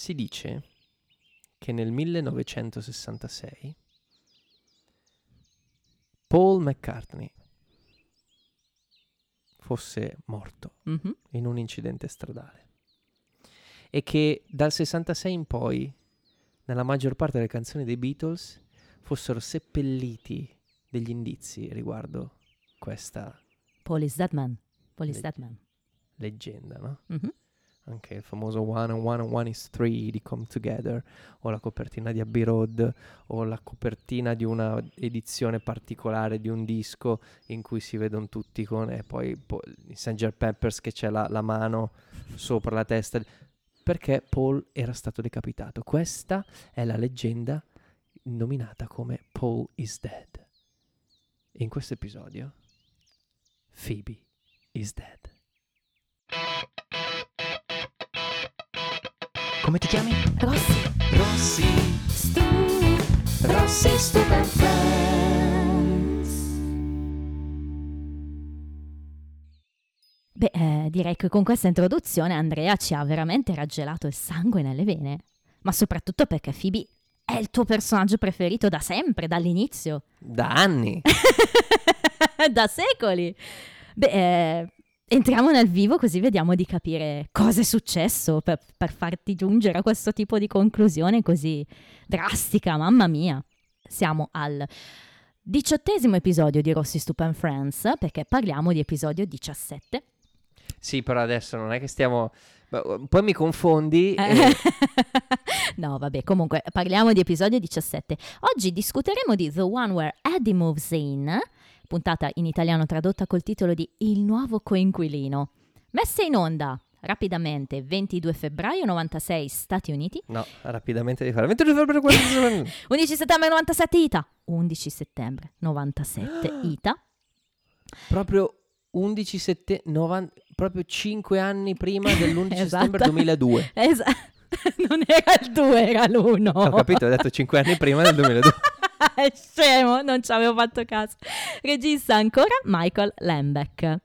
Si dice che nel 1966 Paul McCartney fosse morto Mhm. in un incidente stradale e che dal 66 in poi nella maggior parte delle canzoni dei Beatles fossero seppelliti degli indizi riguardo questa Paul is dead man. Paul is Le- dead man. leggenda, no? Mhm. Anche il famoso One and One and One is Three di Come Together, o la copertina di Abbey Road, o la copertina di una edizione particolare di un disco in cui si vedono tutti con, e poi po- i Sgt. Peppers che c'è la, la mano sopra la testa, perché Paul era stato decapitato. Questa è la leggenda nominata come Paul is Dead. In questo episodio, Phoebe is dead. Come ti chiami? Rossi. Rossi. Stu. Rossi Stupid Beh, eh, direi che con questa introduzione Andrea ci ha veramente raggelato il sangue nelle vene. Ma soprattutto perché Phoebe è il tuo personaggio preferito da sempre, dall'inizio. Da anni. da secoli. Beh, eh, entriamo nel vivo così vediamo di capire cosa è successo per, per farti giungere a questo tipo di conclusione così drastica, mamma mia. Siamo al diciottesimo episodio di Rossi Stupid Friends, perché parliamo di episodio 17. Sì, però adesso non è che stiamo... ma, Poi mi confondi. Eh. e- no, vabbè, comunque parliamo di episodio 17. Oggi discuteremo di The One Where Eddie Moves In, puntata in italiano tradotta col titolo di Il nuovo coinquilino. Messa in onda rapidamente 22 febbraio 96 Stati Uniti, No, rapidamente di fare. 22 febbraio 40 11 settembre 97 ITA, 11 settembre 97 ITA. Proprio 11 settembre... 90... Proprio 5 anni prima dell'11 Esatto. settembre 2002. Esatto. Non era il 2, era l'1. Ho capito, ho detto 5 anni prima del 2002. È scemo, non ci avevo fatto caso. Regista ancora Michael Lembeck.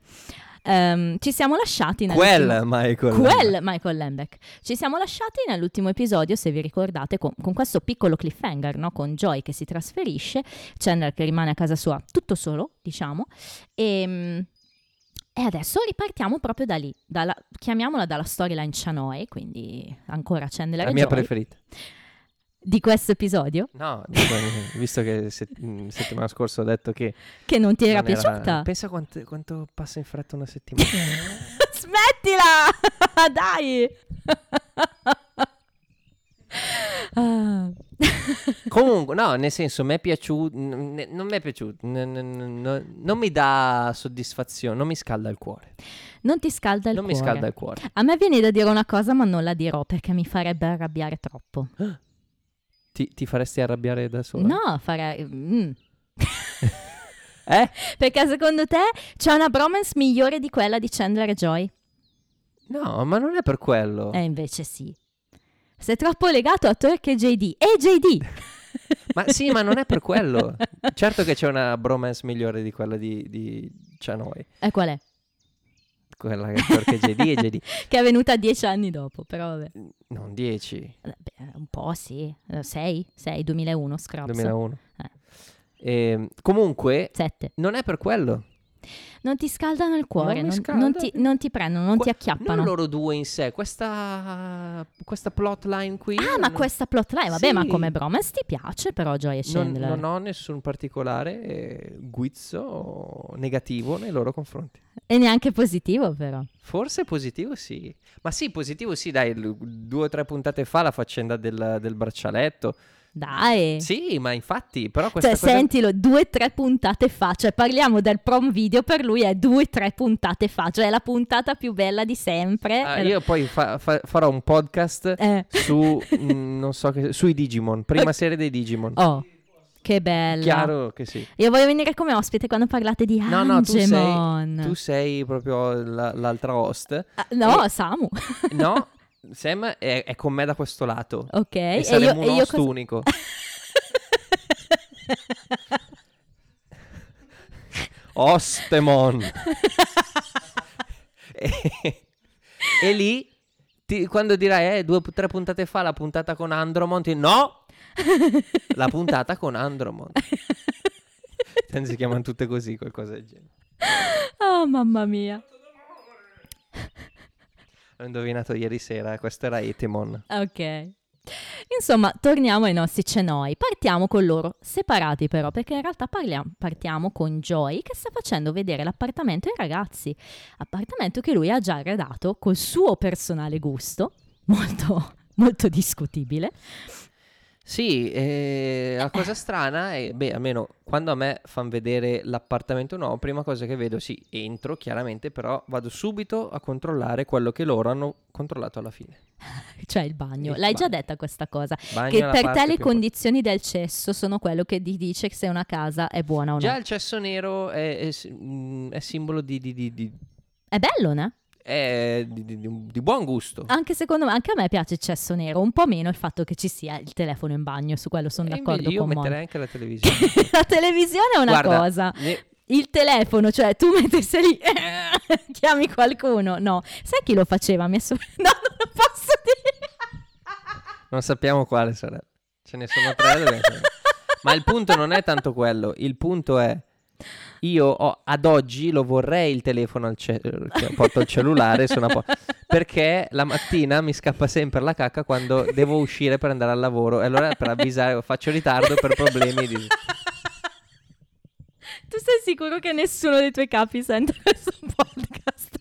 Ehm, ci siamo lasciati. Quel Michael. Quel Michael Lembeck. Ci siamo lasciati nell'ultimo episodio, se vi ricordate, con, con questo piccolo cliffhanger, no? con Joy che si trasferisce, Chandler che rimane a casa sua tutto solo, diciamo, e, e adesso ripartiamo proprio da lì, dalla- chiamiamola dalla storyline Chanoe, quindi ancora Chandler La mia Joy, preferita. Di questo episodio, No, eh, visto che se- mh, settimana scorsa ho detto che... che non ti era non piaciuta. Pensa quanto, quanto passa in fretta una settimana. Smettila! Dai! Ah. Comunque, no, nel senso, mi è piaciuto, n- non mi è piaciuto, n- n- non mi dà soddisfazione, non mi scalda il cuore. Non ti scalda il non mi cuore. scalda il cuore. A me viene da dire una cosa, ma non la dirò perché mi farebbe arrabbiare troppo. Ti, ti faresti arrabbiare da sola? No, farei. mm. Eh? Perché secondo te c'è una bromance migliore di quella di Chandler e Joy? No, ma non è per quello. E invece sì. Sei troppo legato a Turk e JD. E JD! Ma sì, ma non è per quello. certo che c'è una bromance migliore di quella di, di Chanoi. E qual è? Quella che perché JD e JD. Che è venuta dieci anni dopo, però vabbè. Non 10, Eh, beh, un po' sì. Eh, Sei? Sei, 2001, Scraps. 2001. Eh. Ehm, comunque, Sette. non è per quello. Non ti scaldano il cuore, non, scalda. non ti, non ti prendono, non Que- ti acchiappano. Non loro due in sé, questa, questa plotline qui. Ah, ma non- questa plotline, vabbè, Sì. ma come bromance ti piace però Joy e non, Chandler? non ho nessun particolare eh, guizzo negativo nei loro confronti. E neanche positivo però. Forse positivo sì. Ma sì, positivo sì, dai, due o tre puntate fa la faccenda del, del braccialetto. Dai. Sì, ma infatti, però questa Cioè, cosa... sentilo, due o tre puntate fa, cioè parliamo del prom video, per lui è due o tre puntate fa, cioè è la puntata più bella di sempre. Ah, io poi fa- fa- farò un podcast Eh. su, mm, non so che, sui Digimon, prima serie dei Digimon. Oh, che bella. Chiaro che sì. Io voglio venire come ospite quando parlate di No, no, tu sei, Angemon. tu sei proprio la- l'altra host. Ah, no, e- Samu. No, Sam è, è con me da questo lato. ok. E E saremo io, un e io host cosa- unico. Ostemon. e, e lì Ti- quando dirai, eh, due o tre puntate fa la puntata con Andromont, no! La puntata con Andromont. Cioè, si chiamano tutte così, qualcosa del genere. oh, mamma mia. L'ho indovinato ieri sera, questo era Etemon. Ok. Insomma, torniamo ai nostri cenoi. Partiamo con loro separati però, perché in realtà parliamo, partiamo con Joy che sta facendo vedere l'appartamento ai ragazzi. Appartamento che lui ha già arredato col suo personale gusto, molto, molto discutibile. Sì, eh, la cosa strana è, beh, almeno quando a me fanno vedere l'appartamento nuovo, prima cosa che vedo, sì, entro chiaramente, però vado subito a controllare quello che loro hanno controllato alla fine. Cioè il bagno. Il L'hai già bagno. detta questa cosa. Bagno che è la per parte te le più condizioni del cesso sono quello che ti dice se una casa è buona o no. Già il cesso nero è, è si- mm, è simbolo di, di- di- di- È bello, no? È di- di- di buon gusto. Anche secondo me, anche a me piace il cesso nero, un po' meno il fatto che ci sia il telefono in bagno, su quello sono E d'accordo invece io con Mon. metterei anche la televisione. la televisione è una Guarda, cosa, ne- il telefono, cioè tu mettessi lì, chiami qualcuno, no. Sai chi lo faceva? Mia sorella? No, non lo posso dire. non sappiamo quale sarà. Ce ne sono tre. Ma il punto non è tanto quello. Il punto è. Io ho- ad oggi lo vorrei il telefono al ce- che porto il cellulare sono a po- perché la mattina mi scappa sempre la cacca quando devo uscire per andare al lavoro e allora per avvisare faccio ritardo per problemi di Tu sei sicuro che nessuno dei tuoi capi sente questo podcast?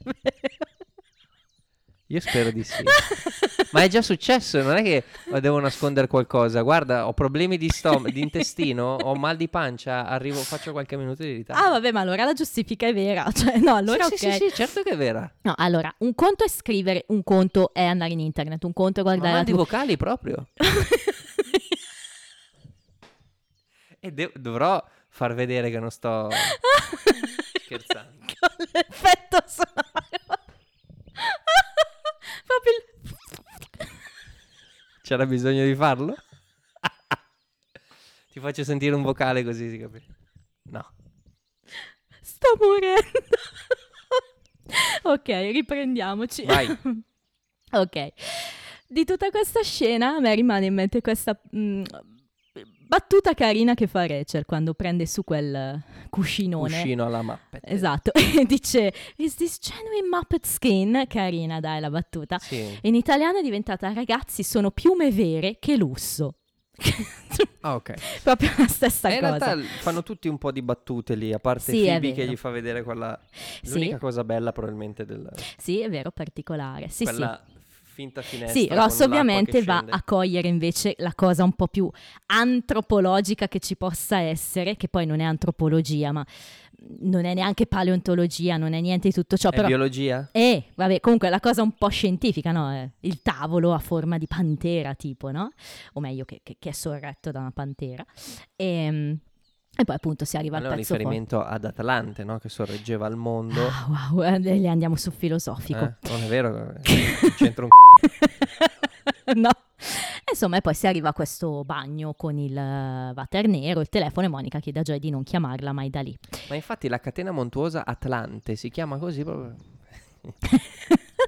Io spero di sì. Ma è già successo, non è che devo nascondere qualcosa. Guarda, ho problemi di stom- di intestino, ho mal di pancia, arrivo, faccio qualche minuto di ritardo. Ah, vabbè, ma allora la giustifica è vera. Cioè, no, allora sì, ok. sì, sì, sì, certo che è vera. No, allora, un conto è scrivere, un conto è andare in internet, un conto è Ma guardare la mandi TV. vocali proprio. E de- dovrò far vedere che non sto scherzando. Con l'effetto sonoro. Proprio il... C'era bisogno di farlo? Ti faccio sentire un vocale così si capisce. No. Sto morendo. ok, riprendiamoci. Vai. ok. Di tutta questa scena a me rimane in mente questa mm, battuta carina che fa Rachel quando prende su quel cuscinone. Cuscino alla mappa. Esatto, e dice Is this genuine Muppet skin? Carina, dai, la battuta. Sì. In italiano è diventata ragazzi sono piume vere che lusso. Ah, ok. Proprio la stessa E in cosa. realtà fanno tutti un po' di battute lì, a parte Sì, Phoebe che gli fa vedere quella... Sì. L'unica cosa bella probabilmente del... Sì, è vero, particolare. Sì, sì. Finta finestra. Sì, Ross ovviamente va scende. a cogliere invece la cosa un po' più antropologica che ci possa essere, che poi non è antropologia, ma non è neanche paleontologia, non è niente di tutto ciò, È però... biologia? Eh, vabbè, comunque la cosa un po' scientifica, no? Eh, Il tavolo a forma di pantera, tipo, no? O meglio, che, che- che è sorretto da una pantera. E, e poi appunto si arriva Quello al forte. riferimento ad Atlante, no? Che sorreggeva il mondo. Ah, wow, eh, le andiamo sul filosofico. Eh, Non è vero? Non c'entra un no. E Insomma, e poi si arriva a questo bagno con il eh, water nero, il telefono e Monica chiede a Joy di non chiamarla mai da lì. Ma infatti la catena montuosa Atlante si chiama così proprio.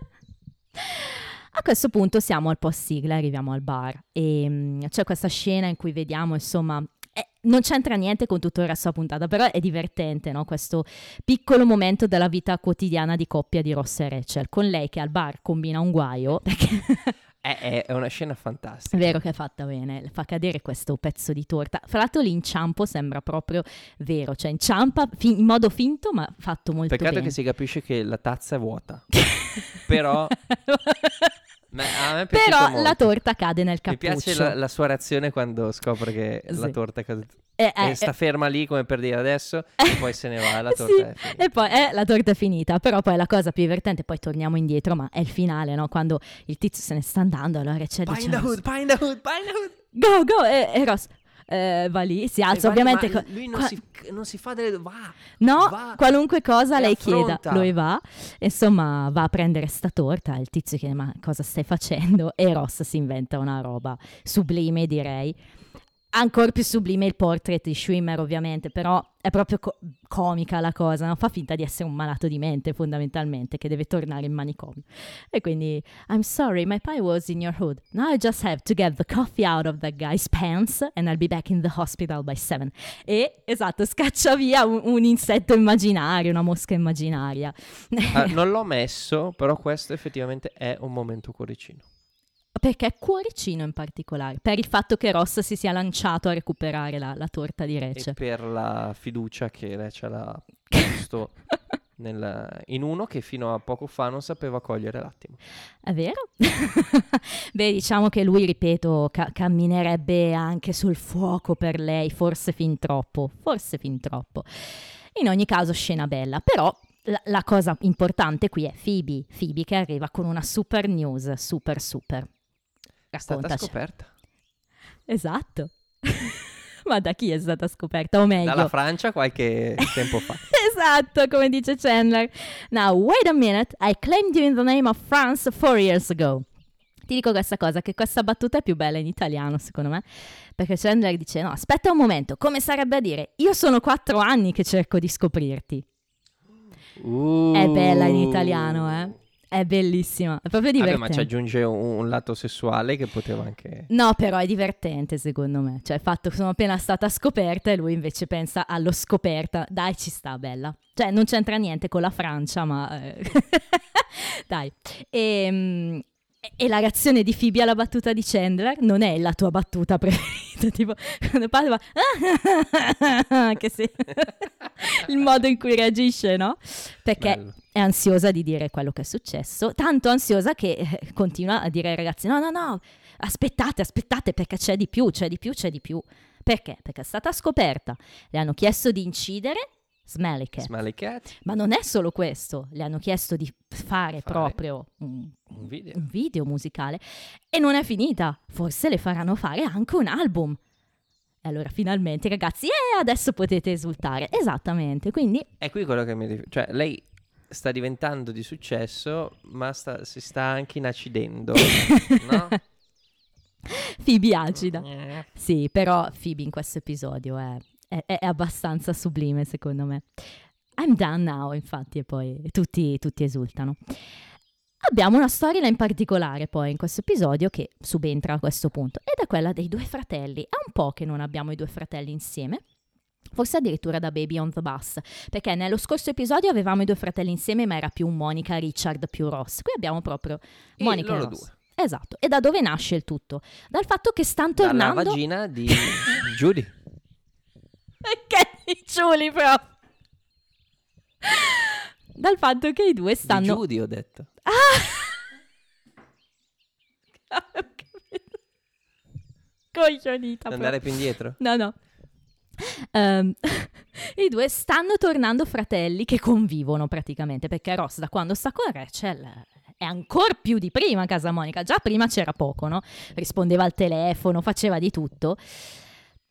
A questo punto siamo al post sigla, arriviamo al bar e mm, c'è questa scena in cui vediamo, insomma, eh, non c'entra niente con tutto il resto della puntata, però è divertente, no? Questo piccolo momento della vita quotidiana di coppia di Ross e Rachel, con lei che al bar combina un guaio, È, è- una scena fantastica. è vero che è fatta bene, fa cadere questo pezzo di torta. Fra l'altro l'inciampo sembra proprio vero, cioè inciampa fi- in modo finto ma fatto molto Peccato bene. che si capisce che la tazza è vuota. Però ma Però molto. la torta cade nel Mi cappuccio. piace la, la sua reazione quando scopre che la Sì. torta è caduta. Eh, eh, e sta eh, ferma lì come per dire adesso e poi se ne va, la torta Sì. E poi eh, la torta è finita, però poi la cosa più divertente, poi torniamo indietro, ma è il finale, no? Quando il tizio se ne sta andando, allora c'è in dice, the hood, in the hood, in the hood. Go, go! E, e Ross eh, va lì, si alza, E vai, ovviamente... co- lui non, qua- si, non si fa delle... Va! No, va qualunque cosa lei chieda, affronta. lui va, insomma va a prendere sta torta, il tizio chiede ma cosa stai facendo? E Ross si inventa una roba sublime direi. Ancora più sublime il portrait di Schwimmer, ovviamente, però è proprio co- comica la cosa, no? fa finta di essere un malato di mente, fondamentalmente, che deve tornare in manicomio. E quindi, I'm sorry, my pie was in your hood. Now I just have to get the coffee out of that guy's pants and I'll be back in the hospital by seven. E, esatto, scaccia via un, un insetto immaginario, una mosca immaginaria. Ah, non l'ho messo, però questo effettivamente è un momento cuoricino. Perché cuoricino in particolare, per il fatto che Ross si sia lanciato a recuperare la, la torta di E Rece. per la fiducia che lei ce l'ha posto nel- in uno che fino a poco fa non sapeva cogliere l'attimo. È vero? Beh, diciamo che lui, ripeto, ca- camminerebbe anche sul fuoco per lei, forse fin troppo, forse fin troppo. In ogni caso, scena bella, però la, la cosa importante qui è Phoebe, Phoebe che arriva con una super news, super super. È stata scoperta Esatto. Ma da chi è stata scoperta? O meglio, dalla Francia qualche tempo fa. Esatto, come dice Chandler. Now, wait a minute, I claimed you in the name of France four years ago. Ti dico questa cosa, che questa battuta è più bella in italiano, secondo me, perché Chandler dice, no, aspetta un momento, come sarebbe a dire, io sono quattro anni che cerco di scoprirti. È bella in italiano, eh? È bellissima, è proprio Uh. Vabbè, divertente. ma ci aggiunge un, un lato sessuale che poteva anche... No, però è divertente secondo me. Cioè, il fatto che sono appena stata scoperta e lui invece pensa allo scoperta. Dai, ci sta, bella. Cioè, non c'entra niente con la Francia, ma... eh, Dai. E, e la reazione di Phoebe alla battuta di Chandler non è la tua battuta preferita. tipo, quando parla va... che sì. il modo in cui reagisce, no? Perché Bello. è ansiosa di dire quello che è successo, tanto ansiosa che eh, continua a dire ai ragazzi no, no, no, aspettate, aspettate perché c'è di più, c'è di più, c'è di più. Perché? Perché è stata scoperta, le hanno chiesto di incidere Smelly Cat. Smelly Cat, Ma non è solo questo, le hanno chiesto di fare, Fare. proprio un, un video. un video musicale e non è finita, forse le faranno fare anche un album. E allora finalmente ragazzi, eh, adesso potete esultare. Esattamente, quindi È qui quello che mi... rif- Cioè, lei sta diventando di successo, ma sta- si sta anche inacidendo, no? Phoebe agida. Eh. Sì, però Phoebe in questo episodio è, è- è abbastanza sublime secondo me. I'm done now, infatti, e poi tutti, tutti esultano. Abbiamo una storia in particolare poi in questo episodio che subentra a questo punto ed è quella dei due fratelli. È un po' che non abbiamo i due fratelli insieme. Forse addirittura da Baby on the Bus, perché nello scorso episodio avevamo i due fratelli insieme, ma era più Monica Richard più Ross. Qui abbiamo proprio E Monica e loro Ross. due. Esatto. E da dove nasce il tutto? Dal fatto che stanno Dalla tornando vagina di Judy. Che Giuli proprio. Dal fatto che i due Di stanno... Judy ho detto. Ah! Coglionita Andare più indietro. No, no. Ehm, I due stanno tornando fratelli che convivono praticamente, perché Ross da quando sta con Rachel è ancora più di prima a casa Monica. Già prima c'era poco, no? Rispondeva al telefono, faceva di tutto.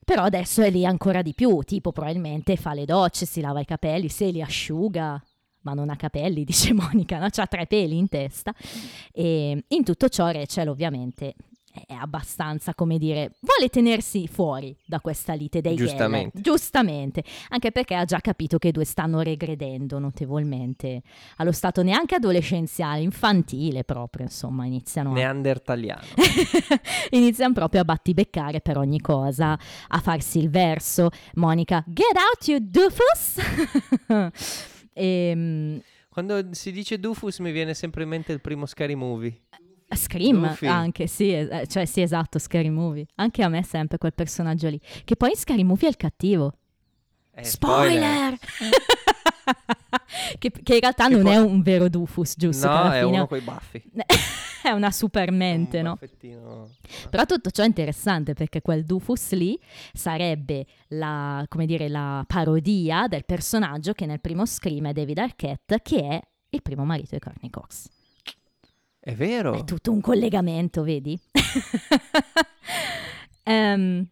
Però adesso è lì ancora di più, tipo probabilmente fa le docce, si lava i capelli, se li asciuga, ma non ha capelli, dice Monica, no? C'ha tre peli in testa. E in tutto ciò Rachel ovviamente è abbastanza, come dire, vuole tenersi fuori da questa lite dei. Giustamente. Giustamente, anche perché ha già capito che i due stanno regredendo notevolmente allo stato neanche adolescenziale, infantile proprio, insomma, iniziano a... Neandertaliano. iniziano proprio a battibeccare per ogni cosa, a farsi il verso. Monica, get out you doofus! e, Quando si dice Dufus mi viene sempre in mente il primo Scary Movie. Scream Goofy. anche, sì, eh, cioè sì, esatto, Scary Movie. Anche a me sempre quel personaggio lì. Che poi in Scary Movie è il cattivo. Eh, Spoiler! che, che in realtà Che non poi- è un vero Dufus, giusto? No, è fine uno coi baffi. è una super mente, Un no? baffettino. Però tutto ciò è interessante perché quel Dufus lì sarebbe la, come dire, la parodia del personaggio che nel primo Scream è David Arquette, che è il primo marito di Courtney Cox. È vero. È tutto un collegamento, vedi? Ehm,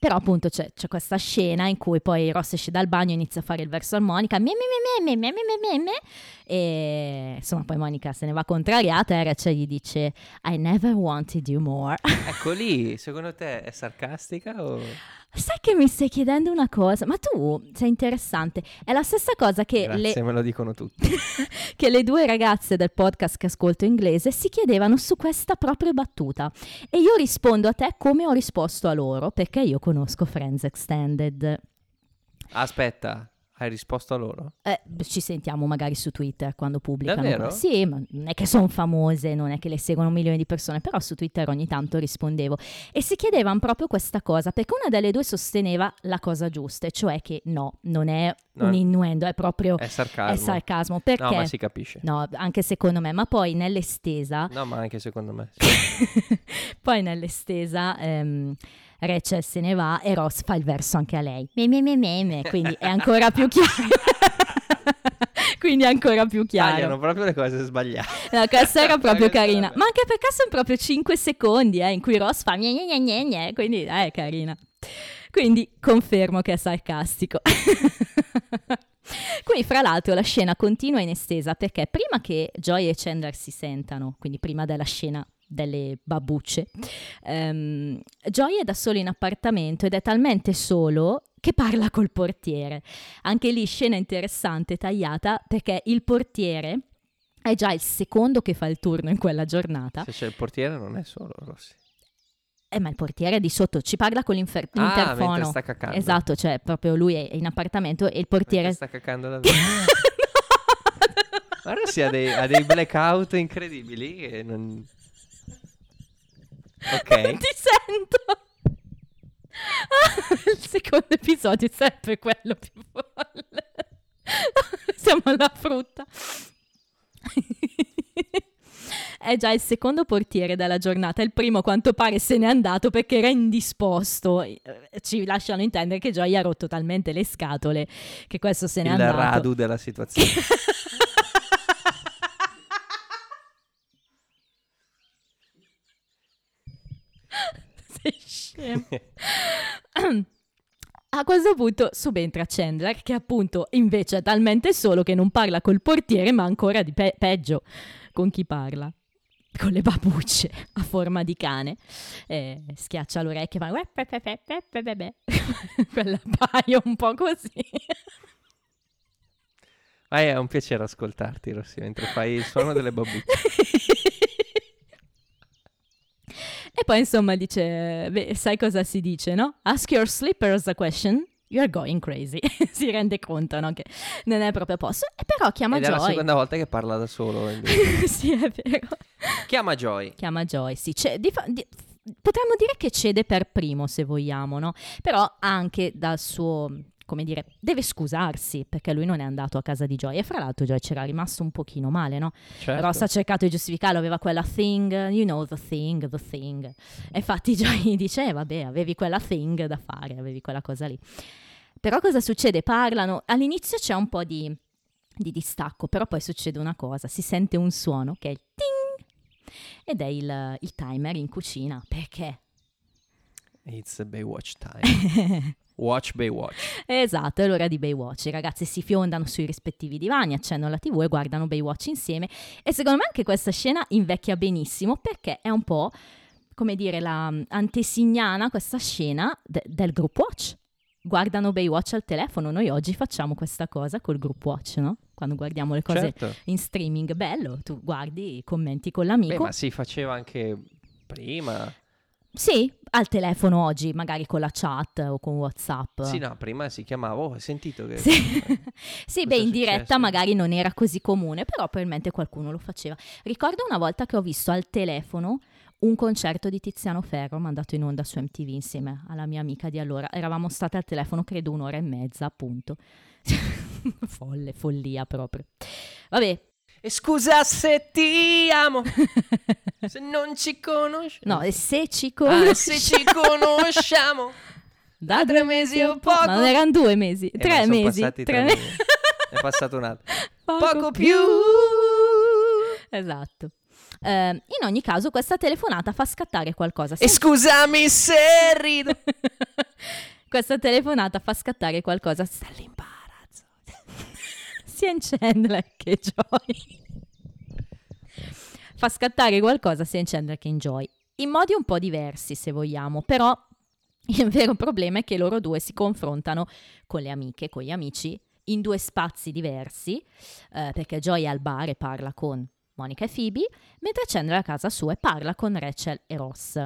Però appunto c'è, c'è questa scena in cui poi Ross esce dal bagno e inizia a fare il verso armonica, me, me, me, me, me, me, me, me, e insomma poi Monica se ne va contrariata e Rachel gli dice I never wanted you more. Ecco lì, secondo te è sarcastica o... Sai che mi stai chiedendo una cosa, ma tu sei interessante. È la stessa cosa che, Grazie, le, me lo dicono tutti. che le due ragazze del podcast che ascolto inglese si chiedevano su questa propria battuta. E io rispondo a te come ho risposto a loro, perché io conosco Friends Extended. Aspetta, hai risposto a loro? Eh, ci sentiamo magari su Twitter quando pubblicano. Davvero? Sì, ma non è che sono famose, non è che le seguono milioni di persone, però su Twitter ogni tanto rispondevo. E si chiedevano proprio questa cosa, perché una delle due sosteneva la cosa giusta, e cioè che no, non è No. un innuendo, è proprio È sarcasmo. è sarcasmo. Perché? No, ma si capisce. No, anche secondo me, ma poi nell'estesa, No, ma anche secondo me. sì. poi nell'estesa ehm, Rachel se ne va e Ross fa il verso anche a lei. Me, me, me, me, me, quindi è ancora più chiaro. quindi è ancora più chiaro. Tagliano proprio le cose sbagliate. No, questa era proprio carina. Ma anche perché sono proprio 5 secondi eh, in cui Ross fa gne gne gne gne, quindi eh, è carina. Quindi confermo che è sarcastico. Qui, fra l'altro, la scena continua in estesa perché prima che Joy e Chandler si sentano, quindi prima della scena delle babbucce, ehm, Joy è da solo in appartamento ed è talmente solo che parla col portiere. Anche lì scena interessante, tagliata, perché il portiere è già il secondo che fa il turno in quella giornata. Se c'è il portiere non è solo Rossi. Eh, ma il portiere di sotto ci parla con l'infer- Ah, l'interfono. sta cacando. Esatto, cioè proprio lui è in appartamento e il portiere... Mentre sta cacando davvero. Ma Rossi ha dei, ha dei blackout incredibili e non... Ok. Non ti sento! Ah, il secondo episodio è sempre quello più folle. Siamo alla frutta. È già il secondo portiere della giornata. Il primo, a quanto pare, se n'è andato perché era indisposto. Eh, Ci lasciano intendere che Joy ha rotto talmente le scatole che questo se n'è Il andato. radu della situazione. Sei scemo. A questo punto subentra Chandler, che appunto invece è talmente solo che non parla col portiere, ma ancora di pe- peggio con chi parla. Con le babucce a forma di cane. Eh, schiaccia l'orecchio e fa... Quella paio un po' così. Ah, è un piacere ascoltarti, Rossi, mentre fai il suono delle babbucce. E poi insomma dice, beh, sai cosa si dice, no? Ask your slippers a question, you're going crazy. si rende conto, no? Che non è proprio a posto. E però chiama Ed è la Joy. seconda volta che parla da solo. sì, è vero. Chiama Joy. Chiama Joy, sì. C'è- di di- potremmo dire che cede per primo, se vogliamo, no? Però anche dal suo... Come dire, deve scusarsi perché lui non è andato a casa di Joy. E fra l'altro Joy c'era rimasto un pochino male, no? Certo. Ross ha cercato di giustificarlo, aveva quella thing, you know, the thing, the thing. E infatti Joy dice, eh, vabbè, avevi quella thing da fare, avevi quella cosa lì. Però cosa succede? Parlano, all'inizio c'è un po' di, di distacco, però poi succede una cosa, si sente un suono che è il ting, ed è il, il timer in cucina. Perché? It's Baywatch time. Watch Baywatch. Esatto, è l'ora di Baywatch. I ragazzi si fiondano sui rispettivi divani, accendono la TV e guardano Baywatch insieme. E secondo me anche questa scena invecchia benissimo perché è un po', come dire, la mm, antesignana, questa scena de- del group watch. Guardano Baywatch al telefono. Noi oggi facciamo questa cosa col group watch, no? Quando guardiamo le cose Certo. in streaming, bello, tu guardi, commenti con Beh, l'amico. ma si faceva anche prima. Sì, al telefono oggi, magari con la chat o con WhatsApp. Sì, no, prima si chiamava. Oh, hai sentito che... Sì, Sì, beh, in diretta magari non era così comune, però probabilmente qualcuno lo faceva. Ricordo una volta che ho visto al telefono un concerto di Tiziano Ferro mandato in onda su MTV insieme alla mia amica di allora. Eravamo state al telefono credo un'ora e mezza, appunto. Folle, follia proprio. Vabbè, E scusa se ti amo, se non ci conosci. no, e se ci Ah, conosciamo... se ci conosciamo. da tre mesi o poco. Ma non erano due mesi, Eh, tre mesi. passati tre tre mesi. mesi. È passato un altro. Poco più. Esatto. Eh, in ogni caso, questa telefonata fa scattare qualcosa. E scusami se rido. Questa telefonata fa scattare qualcosa sta all'imbarazzo. Sia in Chandler che Joy. fa scattare qualcosa sia in Chandler che in Joy. In modi un po' diversi, se vogliamo, però il vero problema è che loro due si confrontano con le amiche, con gli amici, in due spazi diversi, eh, perché Joy è al bar e parla con Monica e Phoebe, mentre Chandler a casa sua e parla con Rachel e Ross.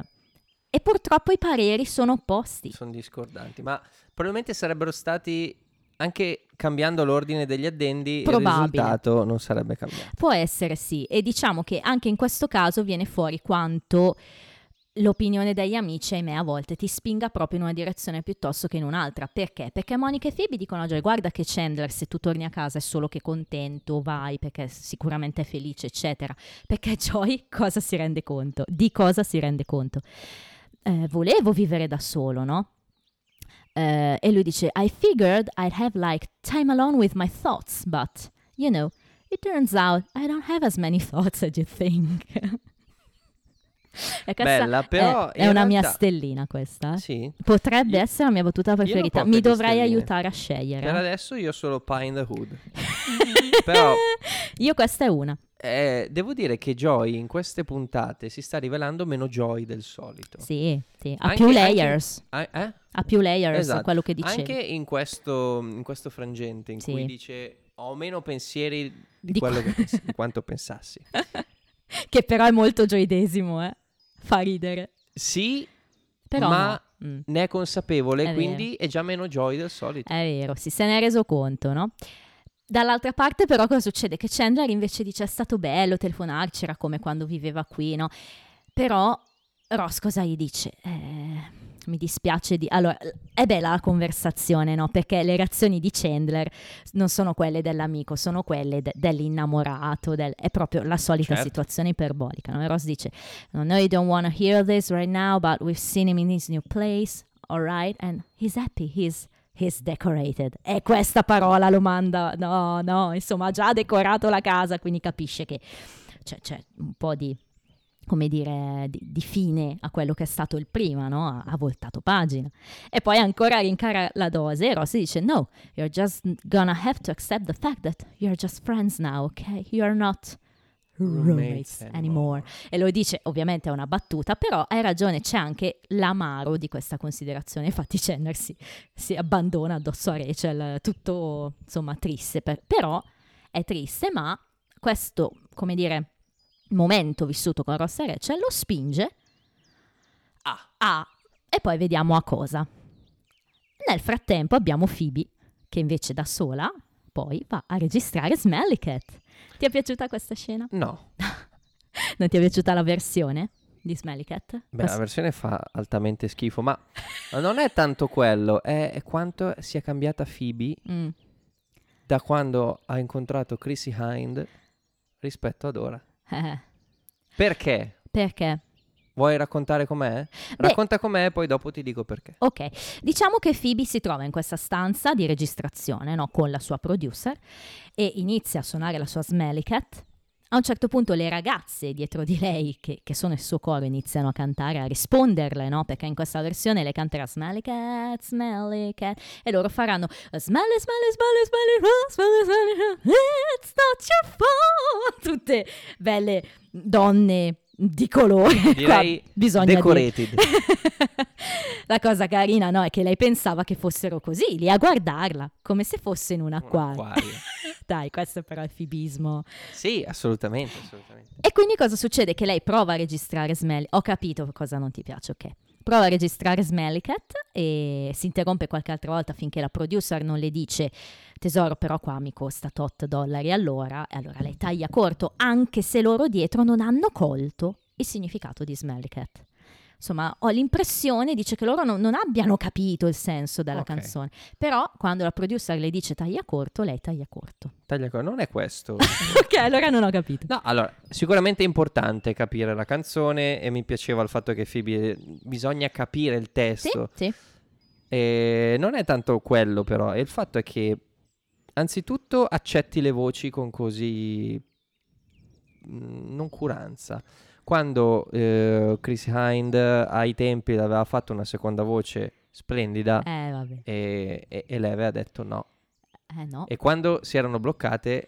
E purtroppo i pareri sono opposti. Sono discordanti, ma probabilmente sarebbero stati anche cambiando l'ordine degli addendi, Probabile. il risultato non sarebbe cambiato. Può essere sì, e diciamo che anche in questo caso viene fuori quanto l'opinione degli amici, ahimè, a volte ti spinga proprio in una direzione piuttosto che in un'altra. Perché? Perché Monica e Phoebe dicono a Joy, guarda che Chandler se tu torni a casa è solo che contento, vai, perché sicuramente è felice, eccetera. Perché Joy cosa si rende conto? Di cosa si rende conto? Eh, volevo vivere da solo, no? Eh, e lui dice, I figured I'd have like time alone with my thoughts, but, you know, it turns out I don't have as many thoughts as you think. Bella, però è, è una mia realtà- stellina questa. eh. Sì. Potrebbe Io- essere la mia battuta preferita. Mi dovrei stelline. aiutare a scegliere. Per adesso io Pie in the Hood. Però Io questa è una. Eh, devo dire che Joy in queste puntate si sta rivelando meno Joy del solito. Sì, sì. Ha Anche- più anche- layers. Ah, eh? Ha più layers, Esatto. quello che dicevi. Anche in questo, in questo frangente in Sì. cui dice ho meno pensieri di, Di quello qua- che di quanto pensassi. Che però è molto gioidesimo, eh. Fa ridere. Sì, Però ma no. Mm. ne è consapevole, È quindi è già meno Joy del solito. È vero, si se ne è reso conto, no? Dall'altra parte però cosa succede? Che Chandler invece dice è stato bello telefonarci, era come quando viveva qui, no? Però Ross cosa gli dice? Eh, mi dispiace di... Allora, è bella la conversazione, no? Perché le reazioni di Chandler non sono quelle dell'amico, sono quelle de- dell'innamorato, del- è proprio la solita Certo. situazione iperbolica, no? E Ross dice, no, no, you don't want to hear this right now, but we've seen him in his new place, alright? And he's happy, he's... He's decorated. E questa parola lo manda. No, no, insomma, ha già decorato la casa, quindi capisce che c'è, c'è un po' di, come dire, di, di fine a quello che è stato il prima, no? Ha, ha voltato pagina. E poi ancora rincara la dose e Ross dice: No, you're just gonna have to accept the fact that you're just friends now, ok? You're not roommates anymore. E lo dice, ovviamente è una battuta, però hai ragione, c'è anche l'amaro di questa considerazione. Infatti Chandler si, si abbandona addosso a Rachel, tutto insomma triste, per- però è triste, ma questo, come dire, momento vissuto con Ross e Rachel lo spinge Ah. a, e poi vediamo a cosa. Nel frattempo abbiamo Phoebe, che invece da sola poi va a registrare Smelly Cat. Ti è piaciuta questa scena? No, Non ti è piaciuta la versione di Smelly Cat? Beh, Questa- la versione fa altamente schifo, ma non è tanto quello, è, è quanto sia cambiata Phoebe Mm. da quando ha incontrato Chrissy Hind rispetto ad ora. Eh, Perché? perché? Vuoi raccontare com'è? Racconta com'è, poi dopo ti dico perché. Ok, diciamo che Phoebe si trova in questa stanza di registrazione no, con la sua producer e inizia a suonare la sua Smelly Cat. A un certo punto le ragazze dietro di lei, che, che sono il suo coro, iniziano a cantare, a risponderle, no? Perché in questa versione le canterà Smelly Cat, Smelly Cat, e loro faranno Smelly, Smelly, Smelly, Smelly, oh, Smelly, Smelly, oh, It's not your fault! Tutte belle donne di colore. Direi bisogna decorated. la cosa carina, no, è che lei pensava che fossero così, lì a guardarla, come se fosse in un Un acquario. acquario. Dai, questo però è fibismo. Sì, assolutamente, assolutamente. E quindi cosa succede? Che lei prova a registrare Smelly. Ho capito cosa non ti piace, ok. Prova a registrare Smelly Cat e si interrompe qualche altra volta finché la producer non le dice tesoro però qua mi costa tot dollari all'ora e allora lei taglia corto anche se loro dietro non hanno colto il significato di Smelly Cat. Insomma, ho l'impressione, dice che loro non, non abbiano capito il senso della Ok. canzone. Però quando la producer le dice taglia corto, lei taglia corto. Taglia co- non è questo. ok, allora non ho capito. No, allora, sicuramente è importante capire la canzone e mi piaceva il fatto che Phoebe bisogna capire il Sì, testo. sì. E non è tanto quello però, è il fatto è che anzitutto accetti le voci con così mm, non curanza. Quando eh, Chris Hind ai tempi aveva fatto una seconda voce splendida Eh, e, e, e Leve ha detto no. Eh, no. E quando si erano bloccate,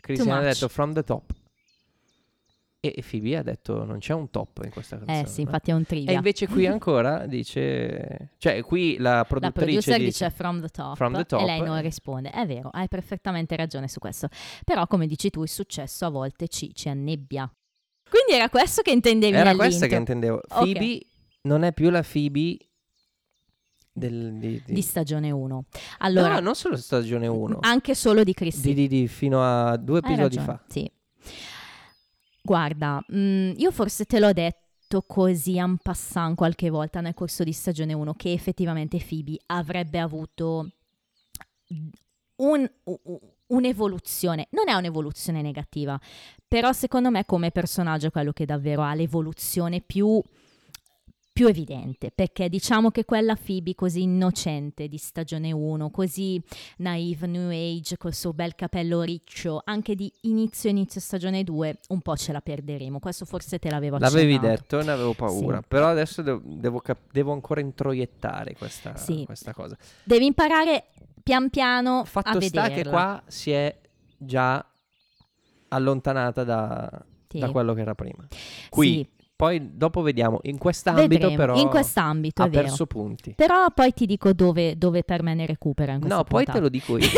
Cristiana ha much. detto from the top. E e Phoebe ha detto non c'è un top in questa canzone. Eh, sì, infatti è un E trivia. invece qui ancora dice... Cioè qui la La produttrice producer dice... dice from the, top, From the top. e lei non risponde. È vero, hai perfettamente ragione su questo. Però, come dici tu, il successo a volte ci, ci annebbia. Quindi era questo che intendevi Era questa che intendevo. Phoebe non è più la Phoebe del, di, di- Di stagione 1. Allora, No, non solo stagione 1. anche solo di Christine. Di, di, di- fino a due episodi fa. Sì. Guarda, mm, io forse te l'ho detto così en passant qualche volta nel corso di stagione 1 che effettivamente Phoebe avrebbe avuto un- un'evoluzione. Non è un'evoluzione negativa, però secondo me come personaggio è quello che davvero ha l'evoluzione più più evidente, perché diciamo che quella Phoebe così innocente di stagione 1, così naive new age col suo bel capello riccio, anche di inizio inizio stagione 2, un po' ce la perderemo. Questo forse te l'avevo L'avevi accennato. detto e ne avevo paura. Sì. Però adesso devo, devo cap- devo ancora introiettare questa, Sì. questa cosa. Devi imparare pian piano Fatto sta che qua si è già allontanata da, Sì. da quello che era prima. Qui, Sì, poi dopo vediamo. In quest'ambito vedremo. però in quest'ambito ha è vero. perso punti. Però poi ti dico dove, dove per me ne recupera in No, poi te lo dico io.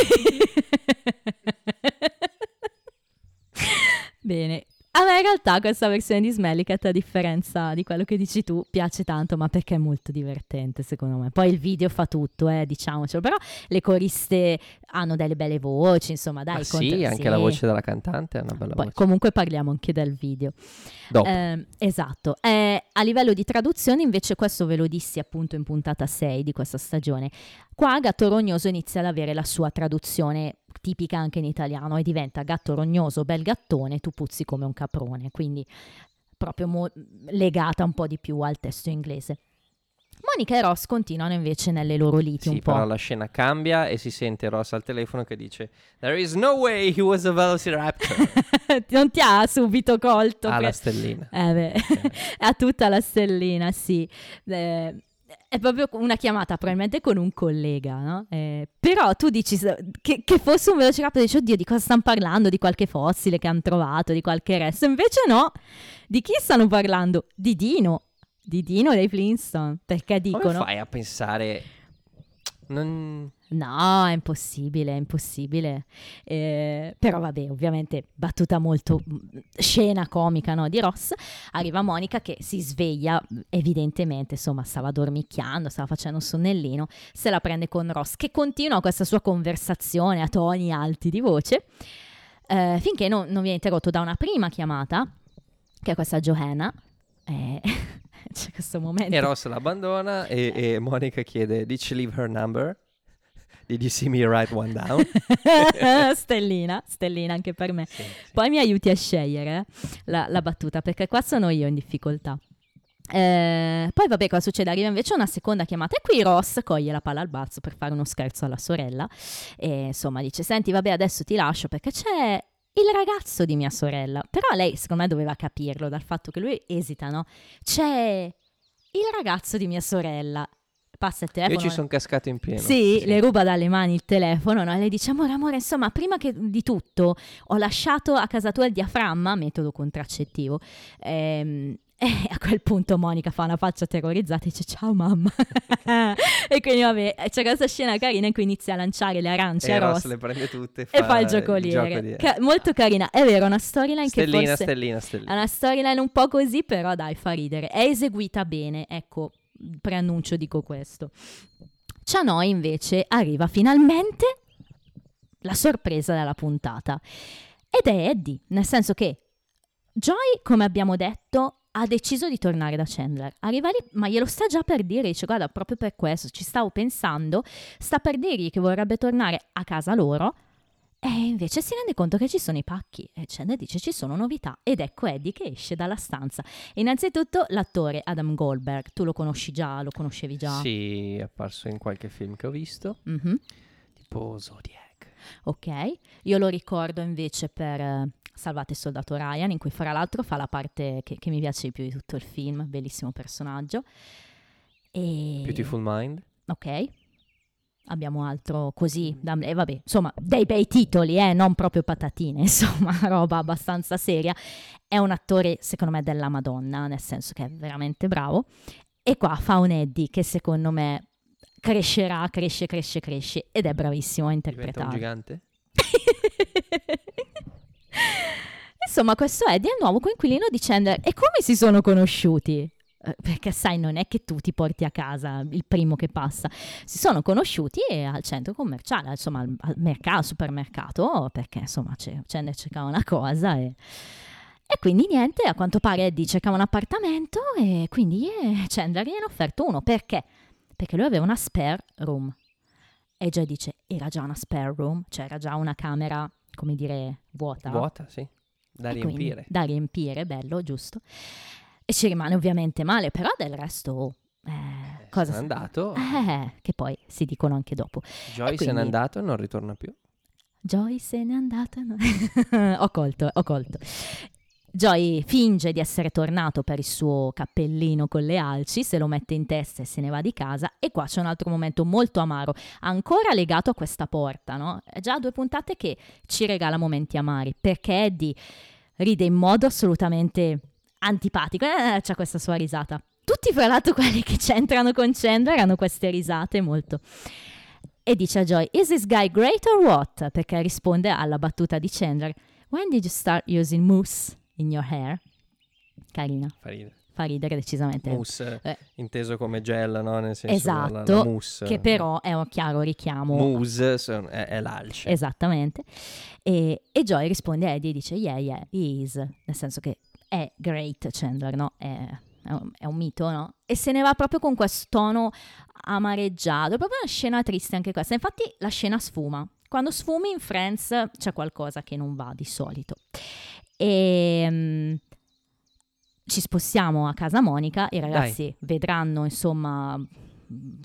Bene. A me in realtà questa versione di Smellicat, a differenza di quello che dici tu, piace tanto, ma perché è molto divertente secondo me. Poi il video fa tutto, eh, diciamocelo, però le coriste hanno delle belle voci, insomma, dai. Ma il sì, contra- anche sì. la voce della cantante è una bella Poi voce. comunque parliamo anche del video. Eh, esatto. Eh, a livello di traduzione, invece, questo ve lo dissi appunto in puntata 6 di questa stagione. Qua Gatto Rognoso inizia ad avere la sua traduzione tipica anche in italiano e diventa gatto rognoso, bel gattone, tu puzzi come un caprone, quindi proprio mo- legata un po' di più al testo inglese. Monica e Ross continuano invece nelle loro liti Sì, un po'. però la scena cambia e si sente Ross al telefono che dice There is no way he was a Velociraptor. non ti ha subito colto. ha pre- la stellina. Eh beh, ha tutta la stellina, sì. Eh, è proprio una chiamata probabilmente con un collega, no? Eh, però tu dici che, che fosse un velociraptor, dici oddio di cosa stanno parlando, di qualche fossile che hanno trovato, di qualche resto. Invece no, di chi stanno parlando? Di Dino, di Dino dei Flintstone, perché Come dicono... fai a pensare... Non... No, è impossibile, è impossibile. Eh, però vabbè, ovviamente battuta molto mm, scena comica no, di Ross. Arriva Monica che si sveglia, evidentemente, insomma, stava dormicchiando, stava facendo un sonnellino, se la prende con Ross che continua questa sua conversazione a toni alti di voce, eh, finché non, non viene interrotto da una prima chiamata, che è questa Johanna. Eh, c'è questo momento. E Ross l'abbandona e, e Monica chiede Did she leave her number? Did you see me write one down? stellina, stellina anche per me. Sì, sì. Poi mi aiuti a scegliere la, la battuta, perché qua sono io in difficoltà. Eh, poi vabbè cosa succede? Arriva invece una seconda chiamata e qui Ross coglie la palla al balzo per fare uno scherzo alla sorella e insomma dice senti vabbè adesso ti lascio perché c'è il ragazzo di mia sorella però lei secondo me doveva capirlo dal fatto che lui esita no? c'è il ragazzo di mia sorella passa il telefono Io ci sono cascato in pieno. sì, le ruba dalle mani il telefono no? e le dice amore, amore, insomma, prima che di tutto ho lasciato a casa tua il diaframma, metodo contraccettivo. Ehm, e a quel punto Monica fa una faccia terrorizzata e dice ciao mamma. e quindi vabbè, c'è questa scena carina in cui inizia a lanciare le arance E a Ross Ross le prende tutte e fa il giocoliere. gioco di- Ca- molto carina, è vero, una storyline che Stellina, forse... stellina, È stellina. una storyline un po' così, però dai, fa ridere. È eseguita bene, ecco, preannuncio dico questo. Cianoi invece arriva finalmente la sorpresa della puntata. Ed è Eddie, nel senso che Joy, come abbiamo detto, ha deciso di tornare da Chandler. Arriva lì, ma glielo sta già per dire, dice guarda, proprio per questo ci stavo pensando, sta per dirgli che vorrebbe tornare a casa loro. E invece si rende conto che ci sono i pacchi e Chandler dice ci sono novità ed ecco Eddie che esce dalla stanza. Innanzitutto l'attore Adam Goldberg, tu lo conosci già, lo conoscevi già? Sì, è apparso in qualche film che ho visto, Mhm. tipo Zodiac. Ok, io lo ricordo invece per eh, Salvate il soldato Ryan, in cui fra l'altro fa la parte che, che mi piace di più di tutto il film, bellissimo personaggio. E... Beautiful Mind. Ok. Abbiamo altro così, da, e vabbè, insomma, dei bei titoli, eh, non proprio patatine, insomma, roba abbastanza seria. È un attore, secondo me, della Madonna, nel senso che è veramente bravo. E qua fa un Eddie che secondo me crescerà, cresce, cresce, cresce ed è bravissimo a Diventa interpretare. un gigante? Insomma, questo è il nuovo coinquilino di Chandler. E come si sono conosciuti? Eh, Perché sai, non è che tu ti porti a casa il primo che passa. Si sono conosciuti al centro commerciale, insomma, al, al mercato, al supermercato, perché insomma Chandler cercava una cosa e... E quindi niente, a quanto pare Eddie cercava un appartamento e quindi eh, Chandler gli ha offerto uno. Perché? Perché lui aveva una spare room. E Joy dice, era già una spare room, cioè era già una camera, come dire, vuota. Vuota, sì. Da E quindi riempire. Da riempire, bello, giusto. E ci rimane ovviamente male, però del resto, oh, eh, cosa... N'è andato. Eh, che poi si dicono anche dopo. Joy se n'è quindi- andato e non ritorna più. Joy se n'è andata. no? ho colto, ho colto. Joy finge di essere tornato per il suo cappellino con le alci, se lo mette in testa e se ne va di casa. E qua c'è un altro momento molto amaro, ancora legato a questa porta, no? È già due puntate che ci regala momenti amari, perché Eddie ride in modo assolutamente antipatico, eh, c'ha questa sua risata. Tutti, fra l'altro, quelli che c'entrano con Chandler hanno queste risate molto e dice a Joy, is this guy great or what? Perché risponde alla battuta di Chandler, when did you start using mousse in your hair? Carina, Fa ridere. fa ridere decisamente. Mousse, Eh. inteso come gel, no? Nel senso la- la, Esatto, la mousse. Che però è un chiaro richiamo. Mousse è, è l'alce. Esattamente. E, e Joy risponde a Eddie e dice, yeah, yeah, he is. Nel senso che è great Chandler, no? È, è un, è un mito, no? E se ne va proprio con questo tono amareggiato. È proprio una scena triste anche questa. Infatti la scena sfuma. Quando sfumi in Friends c'è qualcosa che non va di solito. E mm, ci spostiamo a casa Monica. I ragazzi vedranno, insomma, mm,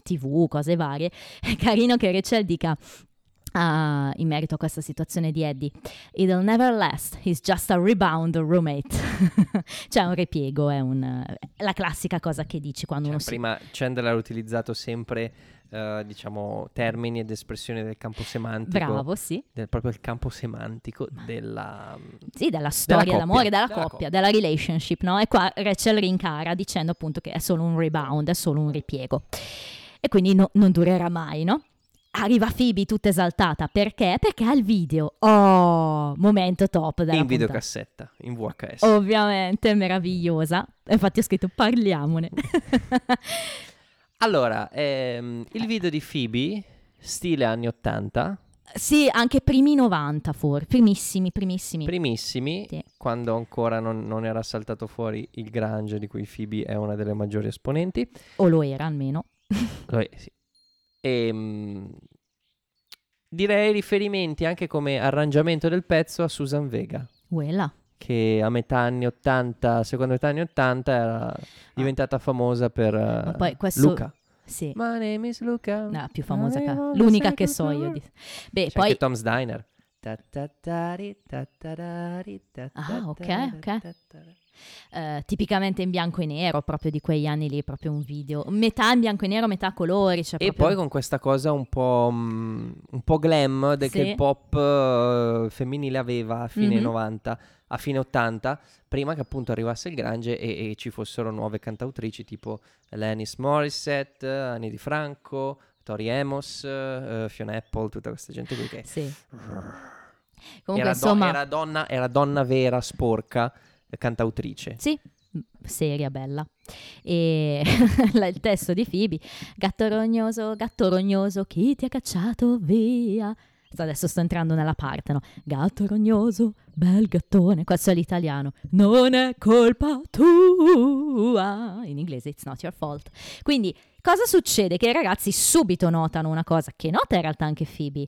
tv, cose varie. È carino che Rachel dica ah, in merito a questa situazione di Eddie. It'll never last, he's just a rebound roommate. C'è un ripiego, è un- è la classica cosa che dici quando Cioè, uno si... prima Chandler ha utilizzato sempre, eh, diciamo, termini ed espressioni del campo semantico. Bravo, sì. del- proprio il campo semantico della... Sì, della storia coppia, d'amore, della, della coppia, coppia. della relationship, no? E qua Rachel rincara dicendo appunto che è solo un rebound, è solo un ripiego. E quindi no- non durerà mai, no? Arriva Phoebe tutta esaltata, perché? Perché ha il video. Oh, momento top della in puntata. videocassetta, in VHS. Ovviamente, meravigliosa. Infatti ho scritto parliamone. Allora, ehm, il video di Phoebe, stile anni 80, sì, anche primi 90 forse, primissimi, primissimi. primissimi, Sì. quando ancora non, non era saltato fuori il grunge di cui Phoebe è una delle maggiori esponenti. o lo era almeno. Eh, sì. Ehm, direi riferimenti anche come arrangiamento del pezzo a Susan Vega, Quella. Che a metà anni 80, seconda metà anni 80 era diventata famosa per eh, Ma poi questo- Luca. Sì. My name is Luca. No, più famosa che... wanna L'unica che so io. di- Beh, C'è poi... anche Tom's Diner. Ah, ok, ok. eh, tipicamente in bianco e nero, proprio di quegli anni lì, proprio un video. Metà in bianco e nero, metà a colori. Cioè E proprio- poi con questa cosa un po', mm, un po' glam de- che Sì. il pop eh, femminile aveva a fine Mhm. 90, a fine 80, prima che appunto arrivasse il grunge e, e ci fossero nuove cantautrici tipo Alanis Morissette, Annie Di Franco, Tori Amos, eh, Fiona Apple, tutta questa gente qui che Sì. Comunque, era, insomma... era donna, era donna vera, sporca, cantautrice. Sì, seria, bella. E il testo di Phoebe, gatto rognoso, gatto rognoso, chi ti ha cacciato via? Adesso sto entrando nella parte, no? Gatto rognoso, bel gattone, questo è l'italiano. Non è colpa tua. In inglese, it's not your fault. Quindi, cosa succede? Che i ragazzi subito notano una cosa che nota in realtà anche Phoebe,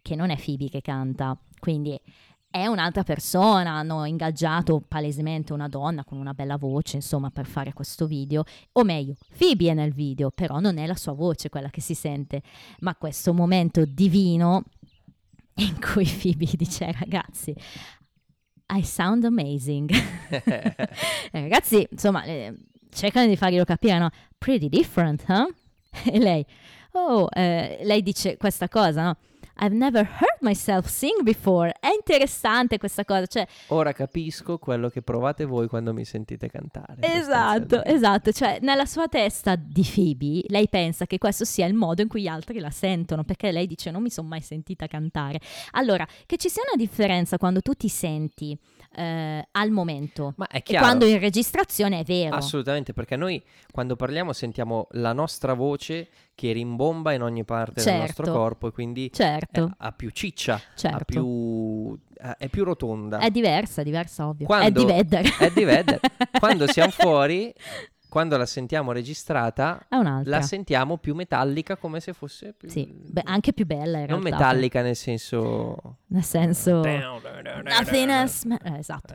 che non è Phoebe che canta. Quindi è un'altra persona, hanno ingaggiato palesemente una donna con una bella voce, insomma, per fare questo video. O meglio, Phoebe è nel video, però non è la sua voce quella che si sente, ma questo momento divino in cui Phoebe dice ragazzi, I sound amazing. Eh, ragazzi, insomma, eh, cercano di farglielo capire, no? Pretty different, huh? E lei, oh, eh, lei dice questa cosa, no? I've never heard myself sing before. È interessante questa cosa, cioè Ora capisco quello che provate voi quando mi sentite cantare. Esatto, esatto, cioè nella sua testa di Phoebe lei pensa che questo sia il modo in cui gli altri la sentono, perché lei dice non mi sono mai sentita cantare. Allora, che ci sia una differenza quando tu ti senti eh, al momento Ma è e chiaro. quando in registrazione è vero. Assolutamente, perché noi quando parliamo sentiamo la nostra voce che rimbomba in ogni parte del nostro Certo. corpo e quindi Certo, eh, ha più ciccia, certo. ha più, è più rotonda. È diversa, è diversa ovvio. È Quando- di Vedder. è di Vedder. Quando siamo fuori, quando la sentiamo registrata, la sentiamo più metallica come se fosse più... Sì, beh, anche più bella in non realtà. metallica nel senso... Nel senso... Nothing else... eh, esatto.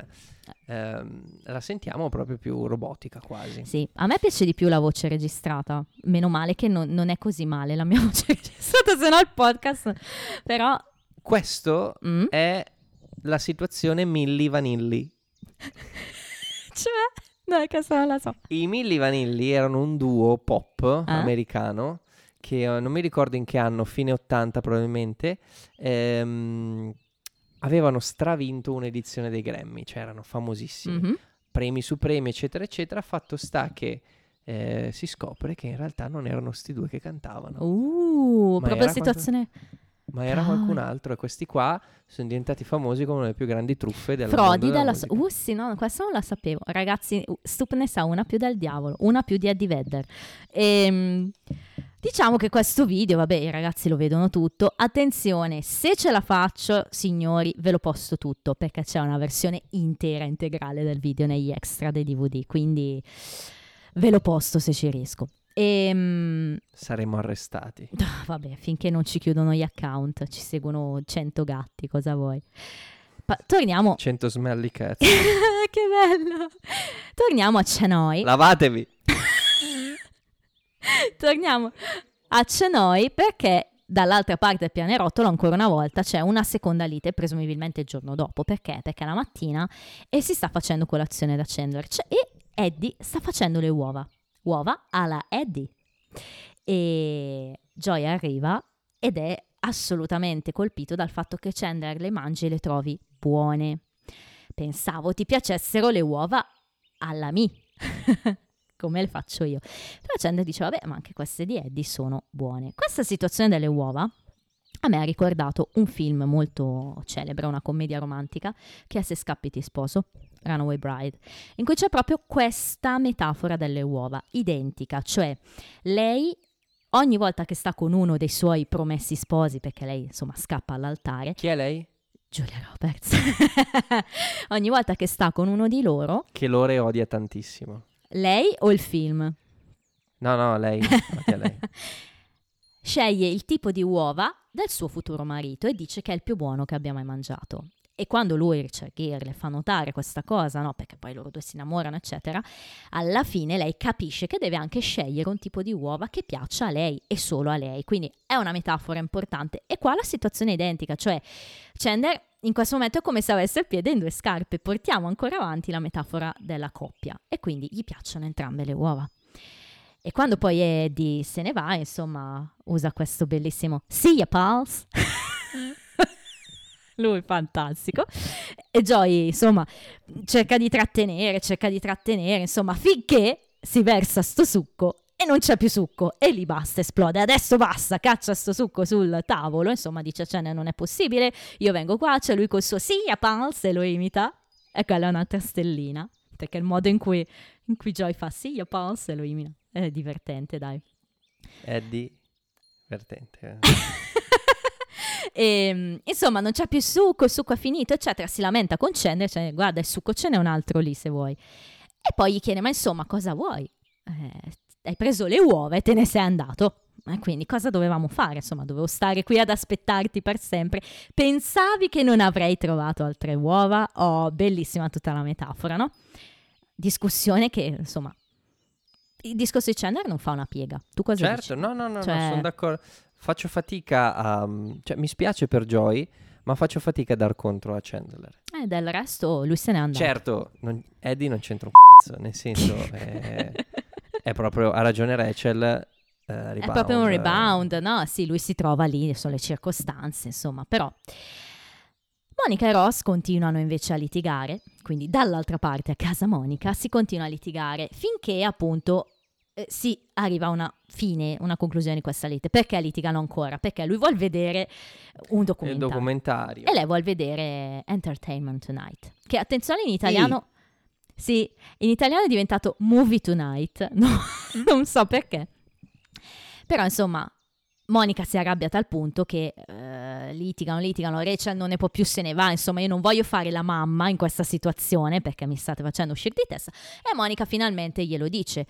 Ehm, la sentiamo proprio più robotica quasi. Sì, a me piace di più la voce registrata. Meno male che non, non è così male la mia voce registrata, se no il podcast. Però... Questo mm, è la situazione Milli Vanilli. cioè... No, questo non la so. I Milli Vanilli erano un duo pop Ah. americano che eh, non mi ricordo in che anno, fine 80 probabilmente, ehm, avevano stravinto un'edizione dei Grammy, cioè erano famosissimi, Mhm. premi su premi eccetera eccetera, fatto sta che eh, si scopre che in realtà non erano sti due che cantavano, Uh, Ma proprio era situazione... ma era qualcun altro e questi qua sono diventati famosi come delle più grandi truffe del mondo Frodi della della... so- uh, sì, no, questa non la sapevo. Ragazzi, uh, Stup ne sa una più del diavolo, una più di Eddie Vedder. Ehm, diciamo che questo video, vabbè, i ragazzi lo vedono tutto. Attenzione, se ce la faccio, signori, ve lo posto tutto, perché c'è una versione intera, integrale del video negli extra dei DVD, quindi ve lo posto se ci riesco. Ehm, Saremmo arrestati. Vabbè, finché non ci chiudono gli account, ci seguono 100 gatti, cosa vuoi? Pa- torniamo. 100 smelly cats. che bello! Torniamo a Chenoy. Lavatevi! Torniamo a Chenoy perché dall'altra parte del pianerottolo ancora una volta c'è una seconda lite, presumibilmente il giorno dopo. Perché? Perché è la mattina e si sta facendo colazione da Chandler C'è- e Eddie sta facendo le uova. Uova alla Eddie. E Joy arriva ed è assolutamente colpito dal fatto che Chandler le mangi e le trovi buone. Pensavo ti piacessero le uova alla mi, come le faccio io. Però Chandler dice, vabbè, ma anche queste di Eddie sono buone. Questa situazione delle uova a me ha ricordato un film molto celebre, una commedia romantica, che è Se scappi ti sposo, Runaway Bride, in cui c'è proprio questa metafora delle uova, identica, cioè lei ogni volta che sta con uno dei suoi promessi sposi, perché lei insomma scappa all'altare, Chi è lei? Giulia Roberts, ogni volta che sta con uno di loro, Che Lore odia tantissimo. lei o il film? No, no, lei. Lei? sceglie il tipo di uova del suo futuro marito e dice che è il più buono che abbia mai mangiato. E quando lui, Richard Gere, le fa notare questa cosa, no? perché poi loro due si innamorano, eccetera, alla fine lei capisce che deve anche scegliere un tipo di uova che piaccia a lei e solo a lei. Quindi è una metafora importante. E qua la situazione è identica, cioè Chandler in questo momento è come se avesse il piede in due scarpe. Portiamo ancora avanti la metafora della coppia e quindi gli piacciono entrambe le uova. E quando poi Eddie se ne va, insomma, usa questo bellissimo See ya, pals. Lui fantastico. E Joy, insomma, cerca di trattenere, cerca di trattenere, insomma, finché si versa sto succo e non c'è più succo e lì basta, esplode. Adesso basta, caccia sto succo sul tavolo, insomma, dice cioè non è possibile, io vengo qua, c'è lui col suo See ya, pals e lo imita. E quella è un'altra stellina, perché il modo in cui, in cui Joy fa See ya, pals e lo imita è divertente, dai. Eddie. Divertente. eh. E, insomma, non c'è più succo, il succo è finito, eccetera. Si lamenta con Chandler, cioè, guarda, il succo ce n'è un altro lì se vuoi. E poi gli chiede, ma insomma, cosa vuoi? Eh, hai preso le uova e te ne sei andato. E quindi cosa dovevamo fare? Insomma, dovevo stare qui ad aspettarti per sempre. Pensavi che non avrei trovato altre uova? Oh, bellissima tutta la metafora, no? Discussione che, insomma, il discorso di Chandler non fa una piega. Tu cosa certo, dici? no, no, no, Cioè- no, sono d'accordo. Faccio fatica a... Cioè, mi spiace per Joy, ma faccio fatica a dar contro a Chandler. e del resto lui se n'è andato. Certo, non- Eddie non c'entra un cazzo, nel senso è, è proprio, ha ragione Rachel, eh, È proprio un eh. rebound, no? Sì, lui si trova lì, sono le circostanze, insomma, però... Monica e Ross continuano invece a litigare, quindi dall'altra parte a casa Monica si continua a litigare finché appunto eh, si arriva a una fine, una conclusione di questa lite. Perché litigano ancora? Perché lui vuole vedere un Il documentario. documentario. E lei vuole vedere Entertainment Tonight. Che attenzione in italiano. Sì, in italiano è diventato Movie Tonight. No, non so perché. Però insomma, Monica si arrabbia a tal punto che eh, litigano, litigano. Rachel non ne può più, se ne va. Insomma, io non voglio fare la mamma in questa situazione perché mi state facendo uscire di testa. E Monica finalmente glielo dice.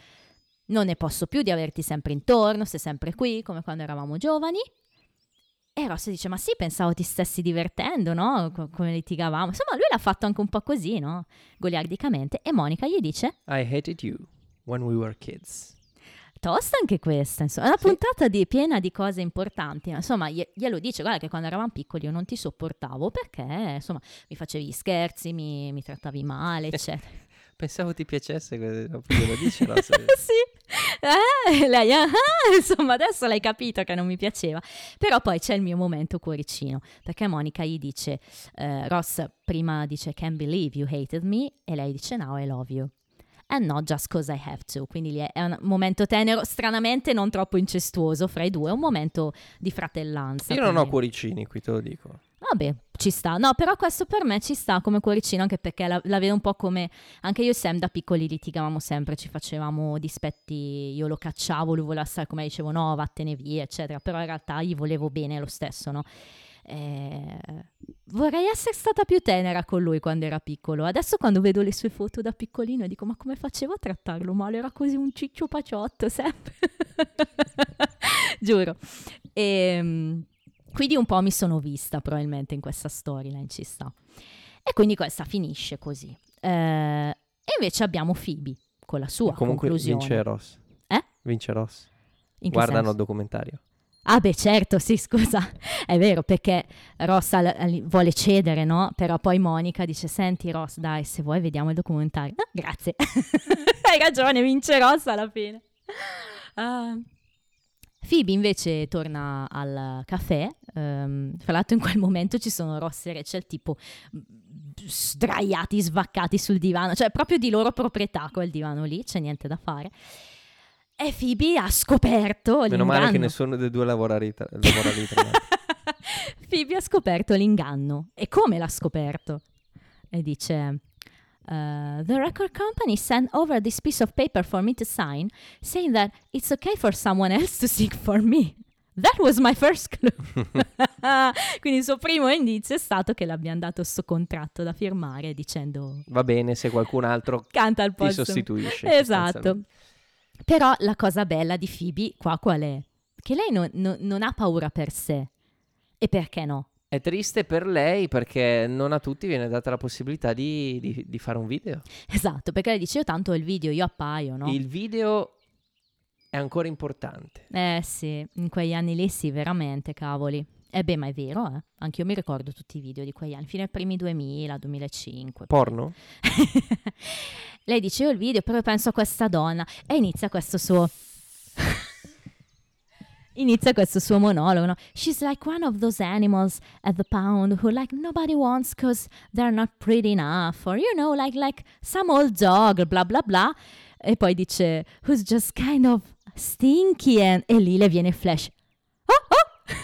Non ne posso più di averti sempre intorno, sei sempre qui, come quando eravamo giovani. E Ross dice, ma sì, pensavo ti stessi divertendo, no? Co- come litigavamo. Insomma, lui l'ha fatto anche un po' così, no? Goliardicamente. E Monica gli dice, I hated you when we were kids. tosta anche questa, insomma. È una Sì. puntata di- piena di cose importanti. Insomma, glie- glielo dice, guarda che quando eravamo piccoli io non ti sopportavo perché, insomma, mi facevi gli scherzi, mi, mi trattavi male, eccetera. Pensavo ti piacesse, glielo dice Ross. sì, eh, lei, ah, insomma, adesso l'hai capito che non mi piaceva. Però poi c'è il mio momento cuoricino, perché Monica gli dice, eh, Ross prima dice can't believe you hated me e lei dice now I love you. And not just cause I have to. Quindi è un momento tenero, stranamente non troppo incestuoso fra i due, è un momento di fratellanza. Io non ho cuoricini qui, te lo dico. Vabbè, ci sta. No, però questo per me ci sta come cuoricino, anche perché la, la vedo un po' come... Anche io e Sam da piccoli litigavamo sempre, ci facevamo dispetti, io lo cacciavo, lui voleva stare come dicevo, no, vattene via, eccetera. Però in realtà gli volevo bene lo stesso, no? Eh, vorrei essere stata più tenera con lui quando era piccolo. Adesso quando vedo le sue foto da piccolino dico, ma come facevo a trattarlo male? Era così un ciccio paciotto sempre. Giuro. E... Quindi un po' mi sono vista probabilmente in questa storyline, ci sta. E quindi questa finisce così. Eh, e invece abbiamo Phoebe con la sua Comunque conclusione. vince Ross. Eh? Vince Ross. Guardano il documentario. Ah beh certo, sì scusa, è vero perché Ross al- al- vuole cedere, no? Però poi Monica dice, senti Ross dai se vuoi vediamo il documentario. Ah, grazie, hai ragione, vince Ross alla fine. Ah. Phoebe invece torna al caffè, ehm, fra l'altro in quel momento ci sono Ross e Rachel tipo mm, sdraiati, svaccati sul divano, cioè proprio di loro proprietà quel divano lì, c'è niente da fare. E Phoebe ha scoperto Meno male che l'inganno. nessuno dei due lavora lì. tra-. Phoebe ha scoperto l'inganno. E come l'ha scoperto? E dice: uh, The record company sent over this piece of paper for me to sign, saying that it's okay for someone else to sing for me. That was my first clue. Quindi il suo primo indizio è stato che le abbiamo dato questo contratto da firmare dicendo Va bene se qualcun altro canta al ti posto. sostituisce. Esatto. Però la cosa bella di Phoebe qua qual è? Che lei non- non- non ha paura per sé. E perché no? È triste per lei perché non a tutti viene data la possibilità di, di- di fare un video. Esatto, perché lei dice io tanto ho il video, io appaio, no? Il video è ancora importante. Eh sì, in quegli anni lì sì, veramente, cavoli. E beh, ma è vero, eh. Anche io mi ricordo tutti i video di quegli anni, fino ai primi 2000, 2005. Porno? lei dice io il video, però penso a questa donna. E inizia questo suo... Inizia questo suo monologo, no? She's like one of those animals at the pound who like nobody wants because they're not pretty enough. Or, you know, like, like some old dog, bla bla bla. E poi dice, who's just kind of stinky. And... E lì le viene flash. Oh, oh!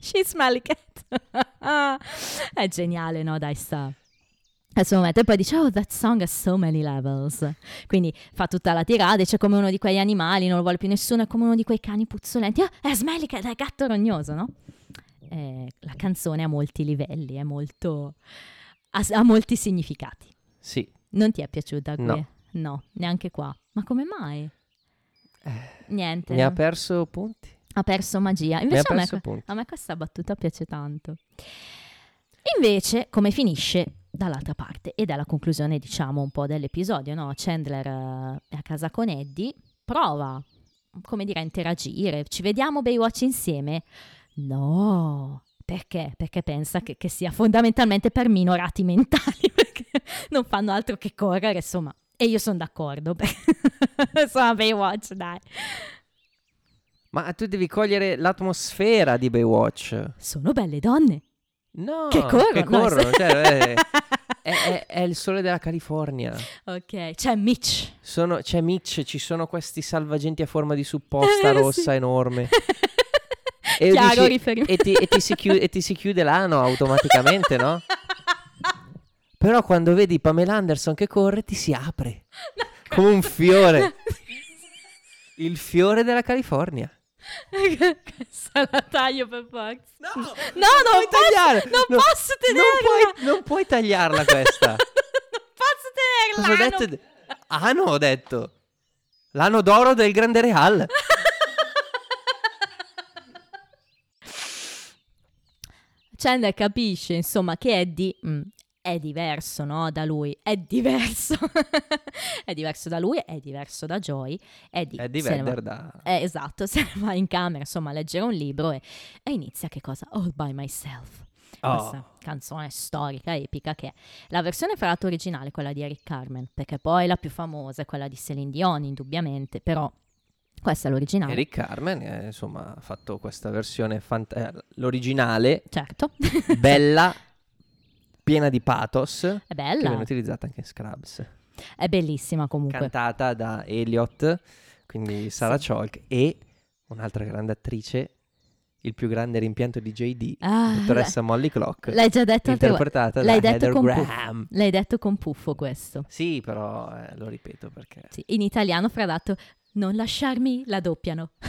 She smelly cat. È geniale, no? Dai, sta. Suo momento. E poi dice, oh, that song has so many levels. Quindi fa tutta la tirata, dice come uno di quegli animali, non lo vuole più nessuno, è come uno di quei cani puzzolenti. Oh, è smelly cat, è gatto rognoso, no? Eh, la canzone ha molti livelli, è molto... ha, ha molti significati. Sì. Non ti è piaciuta qui? No. No, neanche qua. Ma come mai? Niente. Mi ha perso punti. ha perso magia. Invece a me, punti. a me questa battuta piace tanto. Invece, come finisce dall'altra parte, ed è la conclusione, diciamo, un po' dell'episodio, no? Chandler eh, è a casa con Eddie, prova, come dire, a interagire. Ci vediamo Baywatch insieme? No, Perché? Perché pensa che, che sia fondamentalmente per minorati mentali, perché non fanno altro che correre, insomma. E io sono d'accordo, insomma Baywatch, dai. Ma tu devi cogliere l'atmosfera di Baywatch. Sono belle donne. No, Che corrono, Che no, corrono, cioè, è, è- è- il sole della California. Ok, c'è Mitch. Sono- c'è Mitch, ci sono questi salvagenti a forma di supposta Eh, rossa sì. enorme. E Chiaro dici- e, ti, e ti si chiude, e ti si chiude l'ano automaticamente, no? Però quando vedi Pamela Anderson che corre ti si apre come un fiore. Il fiore della California. Questa la taglio per forza. No, No, non, puoi posso, tagliare. non No, posso Non tenerla. puoi, non puoi tagliarla questa. non posso Cosa ho tenerla. detto? Ano ho detto. L'ano d'oro del Grande Real. Chandler capisce, insomma, che Eddie mm, è diverso, no? Da lui. È diverso. è diverso da lui, è diverso da Joy. Se ne va- Vedder da... Eh, esatto, se va in camera, insomma, a leggere un libro e, e inizia che cosa? All by myself. Oh. Questa canzone storica, epica che è. La versione fra l'altro originale è quella di Eric Carmen, perché poi la più famosa è quella di Celine Dion, indubbiamente, però questa è l'originale. Eric Carmen, eh, insomma, ha fatto questa versione fant- eh, l'originale, Certo, bella, piena di pathos, è che bella, viene utilizzata anche in Scrubs. è bellissima comunque. Cantata da Elliot, quindi Sarah Chalk, e un'altra grande attrice, il più grande rimpianto di JD, Ah, dottoressa Molly Clock, L'hai già detto interpretata L'hai da detto Heather Graham. L'hai detto con puffo questo. Sì, però eh, lo ripeto perché... Sì, in italiano fraddato non lasciarmi la doppiano.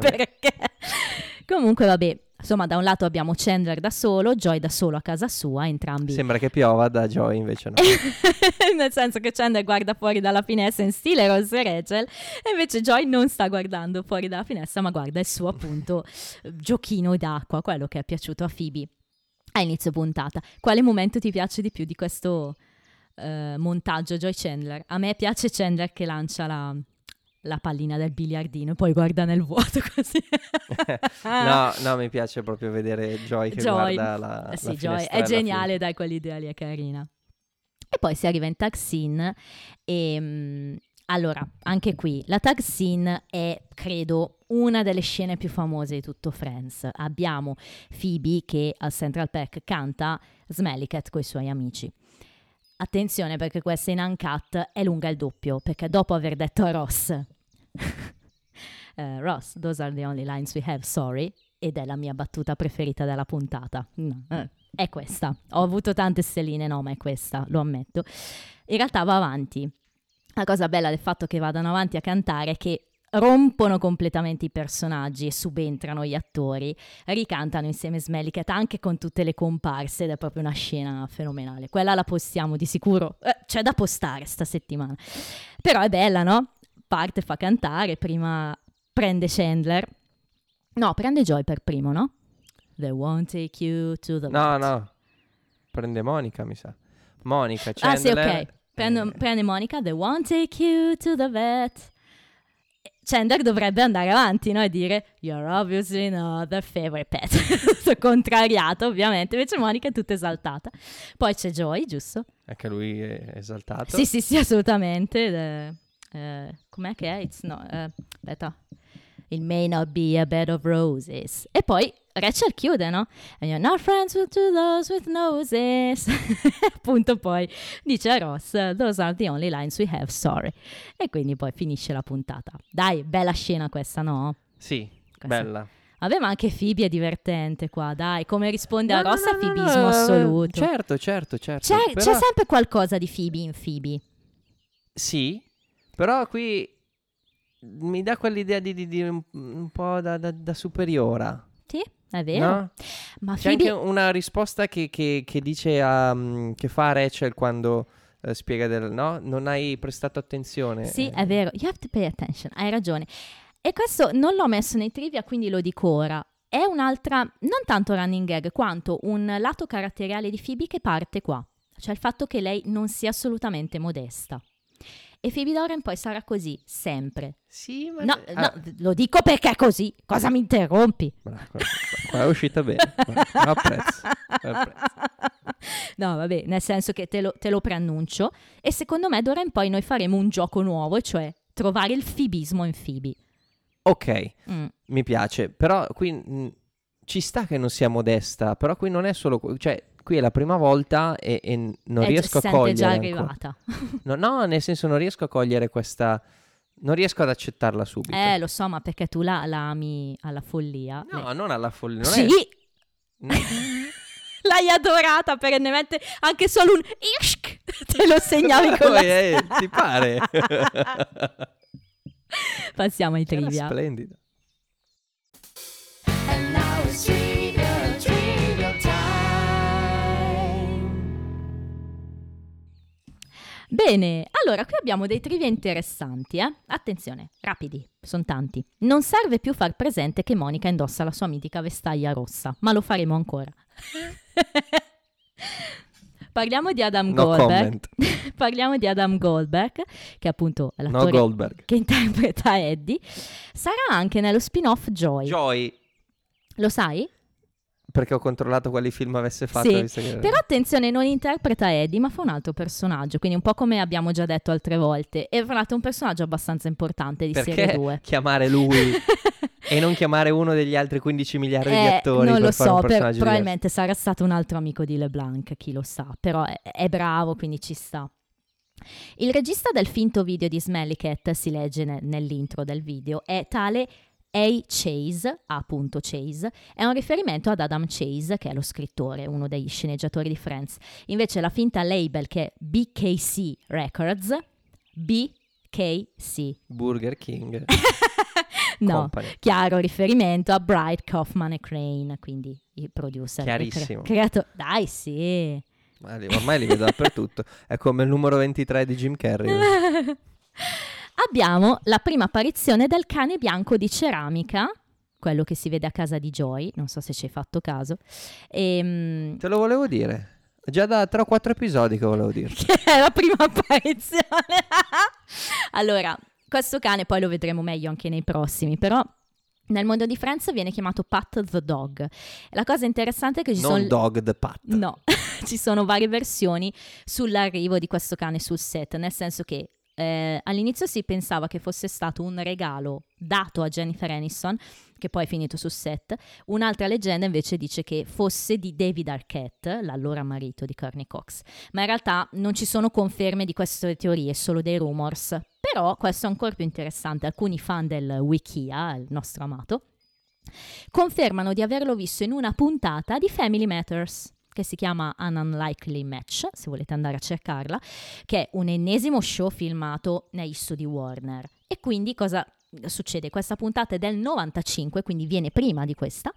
Perché? Comunque vabbè, insomma da un lato abbiamo Chandler da solo, Joy da solo a casa sua, entrambi Sembra che piova da Joy, invece no. nel senso che Chandler guarda fuori dalla finestra in stile Rose e Rachel e invece Joy non sta guardando fuori dalla finestra ma guarda il suo appunto giochino d'acqua, quello che è piaciuto a Phoebe a inizio puntata. Quale momento ti piace di più di questo eh, montaggio Joy Chandler? A me piace Chandler che lancia la, la pallina del biliardino e poi guarda nel vuoto così. no, no, mi piace proprio vedere Joy che Joy. guarda la, Eh la sì, Joy, è geniale, dai, quell'idea lì è carina. E poi si arriva in tag scene e... mm, allora, anche qui, la tag scene è, credo, una delle scene più famose di tutto Friends. Abbiamo Phoebe che al Central Park canta Smelly Cat con i suoi amici. Attenzione perché questa in uncut è lunga il doppio, perché dopo aver detto a Ross, eh, Ross, those are the only lines we have, sorry, ed è la mia battuta preferita della puntata. No, eh, è questa. Ho avuto tante stelline, no, ma è questa, lo ammetto. In realtà va avanti. La cosa bella del fatto che vadano avanti a cantare è che rompono completamente i personaggi e subentrano gli attori, ricantano insieme Smelly Cat anche con tutte le comparse ed è proprio una scena fenomenale. Quella la postiamo di sicuro, eh, c'è da postare sta settimana. Però è bella, no? Parte, fa cantare, prima prende Chandler, no, prende Joy per primo, no? They won't take you to the No, vet. no. Prende Monica, mi sa. Monica, Ah sì, Chandler. ok. Eh, prende Monica, they won't take you to the vet. Chandler dovrebbe andare avanti no? e dire You're obviously not the favorite pet. Contrariato, ovviamente. Invece Monica è tutta esaltata. Poi c'è Joy, giusto? Anche lui è esaltato. Sì, sì, sì, assolutamente. è- eh, com'è che è? It's not, eh, aspetta. It may not be a bed of roses. E poi Rachel chiude, no? And you're not friends with to those with noses. Appunto poi dice a Ross, those are the only lines we have, sorry. E quindi poi finisce la puntata. Dai, bella scena questa, no? Sì, Questa- bella. Vabbè, ma anche Phoebe è divertente qua, dai. Come risponde a No, no, Ross no, no, fibismo assoluto. Certo, certo, certo. C'è, Però- c'è sempre qualcosa di Phoebe in Phoebe. Sì, però qui mi dà quell'idea di, di- di un, un po' da, da- da superiora. Sì, è vero. No? Ma C'è Phoebe... anche una risposta che, che- che dice a, mm, che fa Rachel quando eh, spiega del no? Non hai prestato attenzione. Sì, Eh, è vero. You have to pay attention. Hai ragione. E questo non l'ho messo nei trivia, quindi lo dico ora. È un'altra, non tanto running gag, quanto un lato caratteriale di Phoebe che parte qua. Cioè il fatto che lei non sia assolutamente modesta. E Phoebe Doran poi sarà così, sempre. Sì, ma... No, ah, no, lo dico perché è così. Cosa mi interrompi? bravo, qua, qua è uscita bene. Apprezzo, apprezzo. No, vabbè, nel senso che te lo, te lo preannuncio. E secondo me d'ora in poi noi faremo un gioco nuovo, e cioè trovare il fibismo in Phoebe. Ok, Mm. mi piace, però qui mh, ci sta che non sia modesta, però qui non è solo... Cioè, qui è la prima volta e, e non È riesco a cogliere già arrivata. No, no, nel senso non riesco a cogliere questa... Non riesco ad accettarla subito. Eh, lo so, ma perché tu la, la ami alla follia. no, Beh, non alla follia. Non sì, è... no. l'hai adorata perennemente. Anche solo un ishk te lo segnavi con la... Eh, ti pare? Passiamo ai trivia. splendido. And now it's Bene, allora qui abbiamo dei trivia interessanti, eh? Attenzione, rapidi, sono tanti. Non serve più far presente che Monica indossa la sua mitica vestaglia rossa, ma lo faremo ancora. Parliamo di Adam No Goldberg. Parliamo di Adam Goldberg, che appunto è No l'attore Goldberg. che interpreta Eddie. Sarà anche nello spin-off Joy. Joy. Lo sai? Perché ho controllato quali film avesse fatto. Sì, che- Però attenzione, non interpreta Eddie, ma fa un altro personaggio, quindi un po' come abbiamo già detto altre volte. E fra l'altro è un personaggio abbastanza importante di serie Perché 2. chiamare lui e non chiamare uno degli altri 15 miliardi di Eh, attori non per lo fare so, un per- personaggio probabilmente sarà stato un altro amico di LeBlanc, chi lo sa, però è, è bravo, quindi ci sta. Il regista del finto video di Smelly Cat, si legge ne- nell'intro del video, è tale A. Chase, A. Chase, è un riferimento ad Adam Chase, che è lo scrittore, uno dei sceneggiatori di Friends. Invece la finta label che è BKC Records, BKC, Burger King no, Company. chiaro riferimento a Bright, Kaufman e Crane, quindi i producer. e cre- Chiarissimo. creato- Dai, sì. Ormai li vedo dappertutto. È come il numero 23 di Jim Carrey. Abbiamo la prima apparizione del cane bianco di ceramica, quello che si vede a casa di Joy, non so se ci hai fatto caso. Ehm, Te lo volevo dire. Già da 3 o 4 episodi che volevo dire. che è la prima apparizione. allora, questo cane poi lo vedremo meglio anche nei prossimi, però nel mondo di Friends viene chiamato Pat the Dog. La cosa interessante è che ci Non sono... Dog the Pat. No, ci sono varie versioni sull'arrivo di questo cane sul set, nel senso che eh, all'inizio si pensava che fosse stato un regalo dato a Jennifer Aniston, che poi è finito sul set. Un'altra leggenda invece dice che fosse di David Arquette, l'allora marito di Courtney Cox. Ma in realtà non ci sono conferme di queste teorie, solo dei rumors. Però questo è ancora più interessante. Alcuni fan del Wikia, il nostro amato, confermano di averlo visto in una puntata di Family Matters che si chiama An Unlikely Match, se volete andare a cercarla, che è un ennesimo show filmato negli studi Warner. E quindi cosa succede? Questa puntata è del 95, quindi viene prima di questa.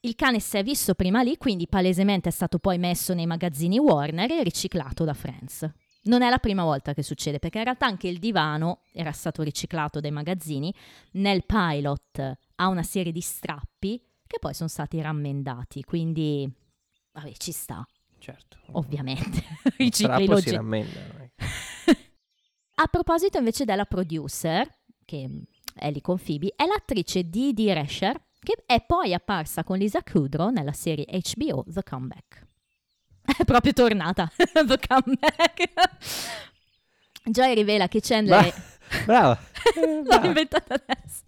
Il cane si è visto prima lì, quindi palesemente è stato poi messo nei magazzini Warner e riciclato da Friends. Non è la prima volta che succede, perché in realtà anche il divano era stato riciclato dai magazzini. Nel pilot ha una serie di strappi che poi sono stati rammendati, quindi vabbè, ci sta, Certo. ovviamente. I cicli logici. A proposito invece della producer, che è lì con Phoebe, è l'attrice Dee Resher, che è poi apparsa con Lisa Kudrow nella serie HBO The Comeback. È proprio tornata, The Comeback. Joy rivela che Chandler... Bra- Brava. L'ho inventata adesso.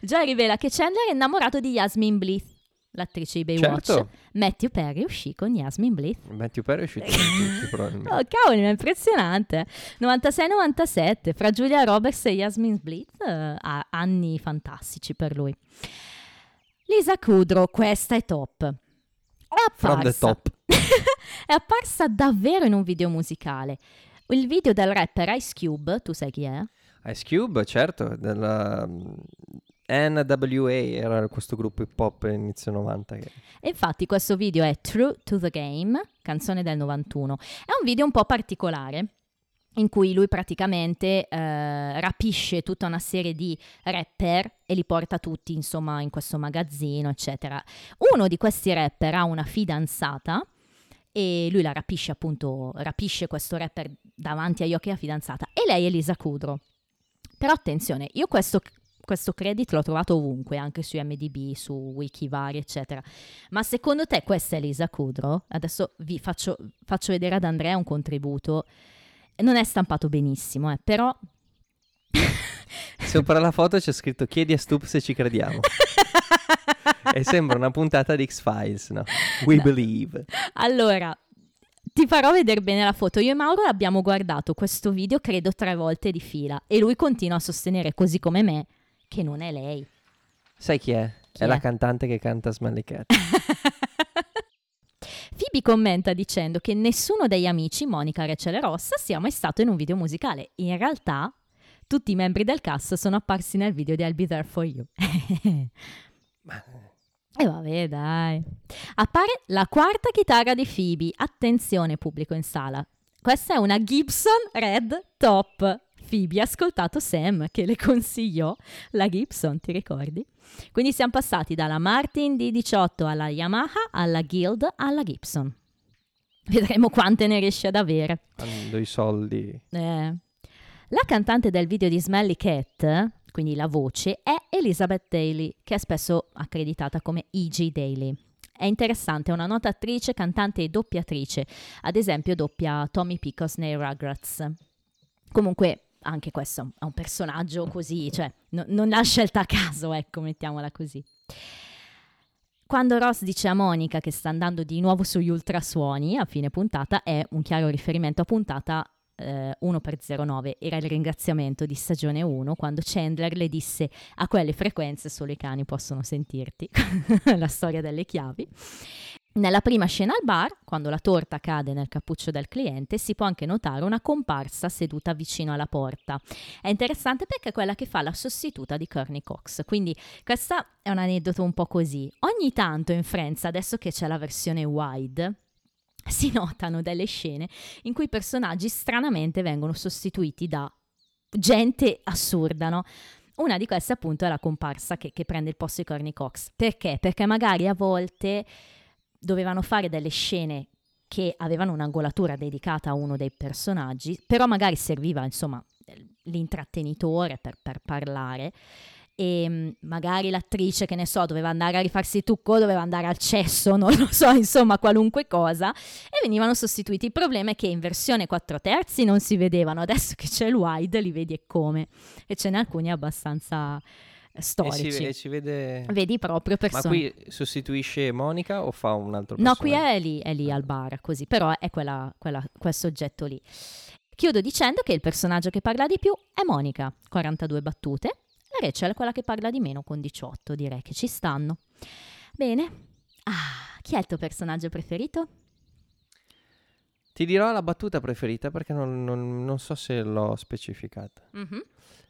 Joy rivela che Chandler è innamorato di Yasmin Bleeth, l'attrice di Baywatch. Certo. Matthew Perry uscì con Yasmin Bleeth. Matthew Perry è uscito con tutti probabilmente. Oh, cavoli, ma è impressionante. 96-97, fra Julia Roberts e Yasmin Bleeth, eh, ha anni fantastici per lui. Lisa Kudrow, questa è top. È apparsa, top. è apparsa davvero in un video musicale. Il video del rapper Ice Cube, tu sai chi è? Ice Cube, certo, della NWA era questo gruppo hip hop inizio 90 che... E infatti questo video è True to the Game, canzone del 91. È un video un po' particolare in cui lui praticamente eh, rapisce tutta una serie di rapper e li porta tutti insomma in questo magazzino eccetera. Uno di questi rapper ha una fidanzata e lui la rapisce appunto, rapisce questo rapper davanti agli occhi della fidanzata e lei è Lisa Kudrow. Però attenzione, io questo, questo credit l'ho trovato ovunque, anche su MDB, su wiki vari, eccetera. Ma secondo te questa è Lisa Kudrow? Adesso vi faccio, faccio vedere ad Andrea un contributo. Non è stampato benissimo, eh, però... Sopra la foto c'è scritto chiedi a Stup se ci crediamo. e sembra una puntata di X-Files, no? We No. believe. Allora, ti farò vedere bene la foto. Io e Mauro abbiamo guardato questo video credo tre volte di fila e lui continua a sostenere, così come me, che non è lei. Sai chi è? Chi è, è? la cantante che canta Smelly Cat. Phoebe commenta dicendo che nessuno degli amici, Monica, Rachel e Ross, sia mai stato in un video musicale. In realtà, tutti i membri del cast sono apparsi nel video di I'll Be There For You. Ma- E vabbè, dai. Appare la quarta chitarra di Phoebe. Attenzione, pubblico in sala. Questa è una Gibson Red Top. Phoebe ha ascoltato Sam che le consigliò la Gibson, ti ricordi? Quindi siamo passati dalla Martin D18 alla Yamaha, alla Guild, alla Gibson. Vedremo quante ne riesce ad avere. Quando i soldi... Eh. La cantante del video di Smelly Cat, quindi la voce, è Elizabeth Daly, che è spesso accreditata come E.G. Daly. È interessante, è una nota attrice, cantante e doppiatrice. Ad esempio doppia Tommy Pickles nei Rugrats. Comunque anche questo è un personaggio così, cioè no- non l'ha scelta a caso, ecco, mettiamola così. Quando Ross dice a Monica che sta andando di nuovo sugli ultrasuoni a fine puntata è un chiaro riferimento a puntata eh, 1x09, era il ringraziamento di stagione 1 quando Chandler le disse a quelle frequenze solo i cani possono sentirti, la storia delle chiavi. Nella prima scena al bar, quando la torta cade nel cappuccio del cliente, si può anche notare una comparsa seduta vicino alla porta. È interessante perché è quella che fa la sostituta di Courtney Cox, quindi questo è un aneddoto un po' così. Ogni tanto in Friends, adesso che c'è la versione wide, si notano delle scene in cui i personaggi stranamente vengono sostituiti da gente assurda, no? Una di queste appunto è la comparsa che, che prende il posto di Courtney Cox. Perché? Perché magari a volte dovevano fare delle scene che avevano un'angolatura dedicata a uno dei personaggi, però magari serviva insomma l'intrattenitore per, per parlare. E mm, magari l'attrice, che ne so, doveva andare a rifarsi il trucco, doveva andare al cesso, non lo so, insomma, qualunque cosa, e venivano sostituiti. Il problema è che in versione 4 terzi non si vedevano, adesso che c'è il wide li vedi e come, e ce n'è alcuni abbastanza eh, E storici. si, e si vede... Vedi proprio Ma persone. qui sostituisce Monica o fa un altro No, personaggio? qui è lì, è lì al bar, così, però è quella, quella- quel soggetto lì. Chiudo dicendo che il personaggio che parla di più è Monica, 42 battute, e Rachel è quella che parla di meno, con 18, direi che ci stanno. Bene. Ah, chi è il tuo personaggio preferito? Ti dirò la battuta preferita perché non, non- non so se l'ho specificata.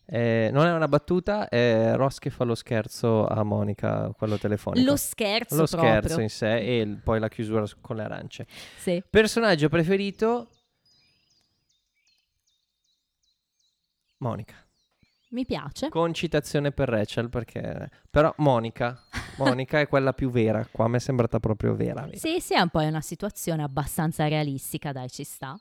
Eh, non è una battuta, è Ross che fa lo scherzo a Monica, quello telefonico. Lo scherzo Lo proprio. scherzo in sé e il- poi la chiusura con le arance. Sì. Personaggio preferito? Monica. Mi piace. Con citazione per Rachel perché... Però Monica, Monica è quella più vera. Qua mi è sembrata proprio vera. Sì, sì, è un po' una situazione abbastanza realistica, dai, ci sta.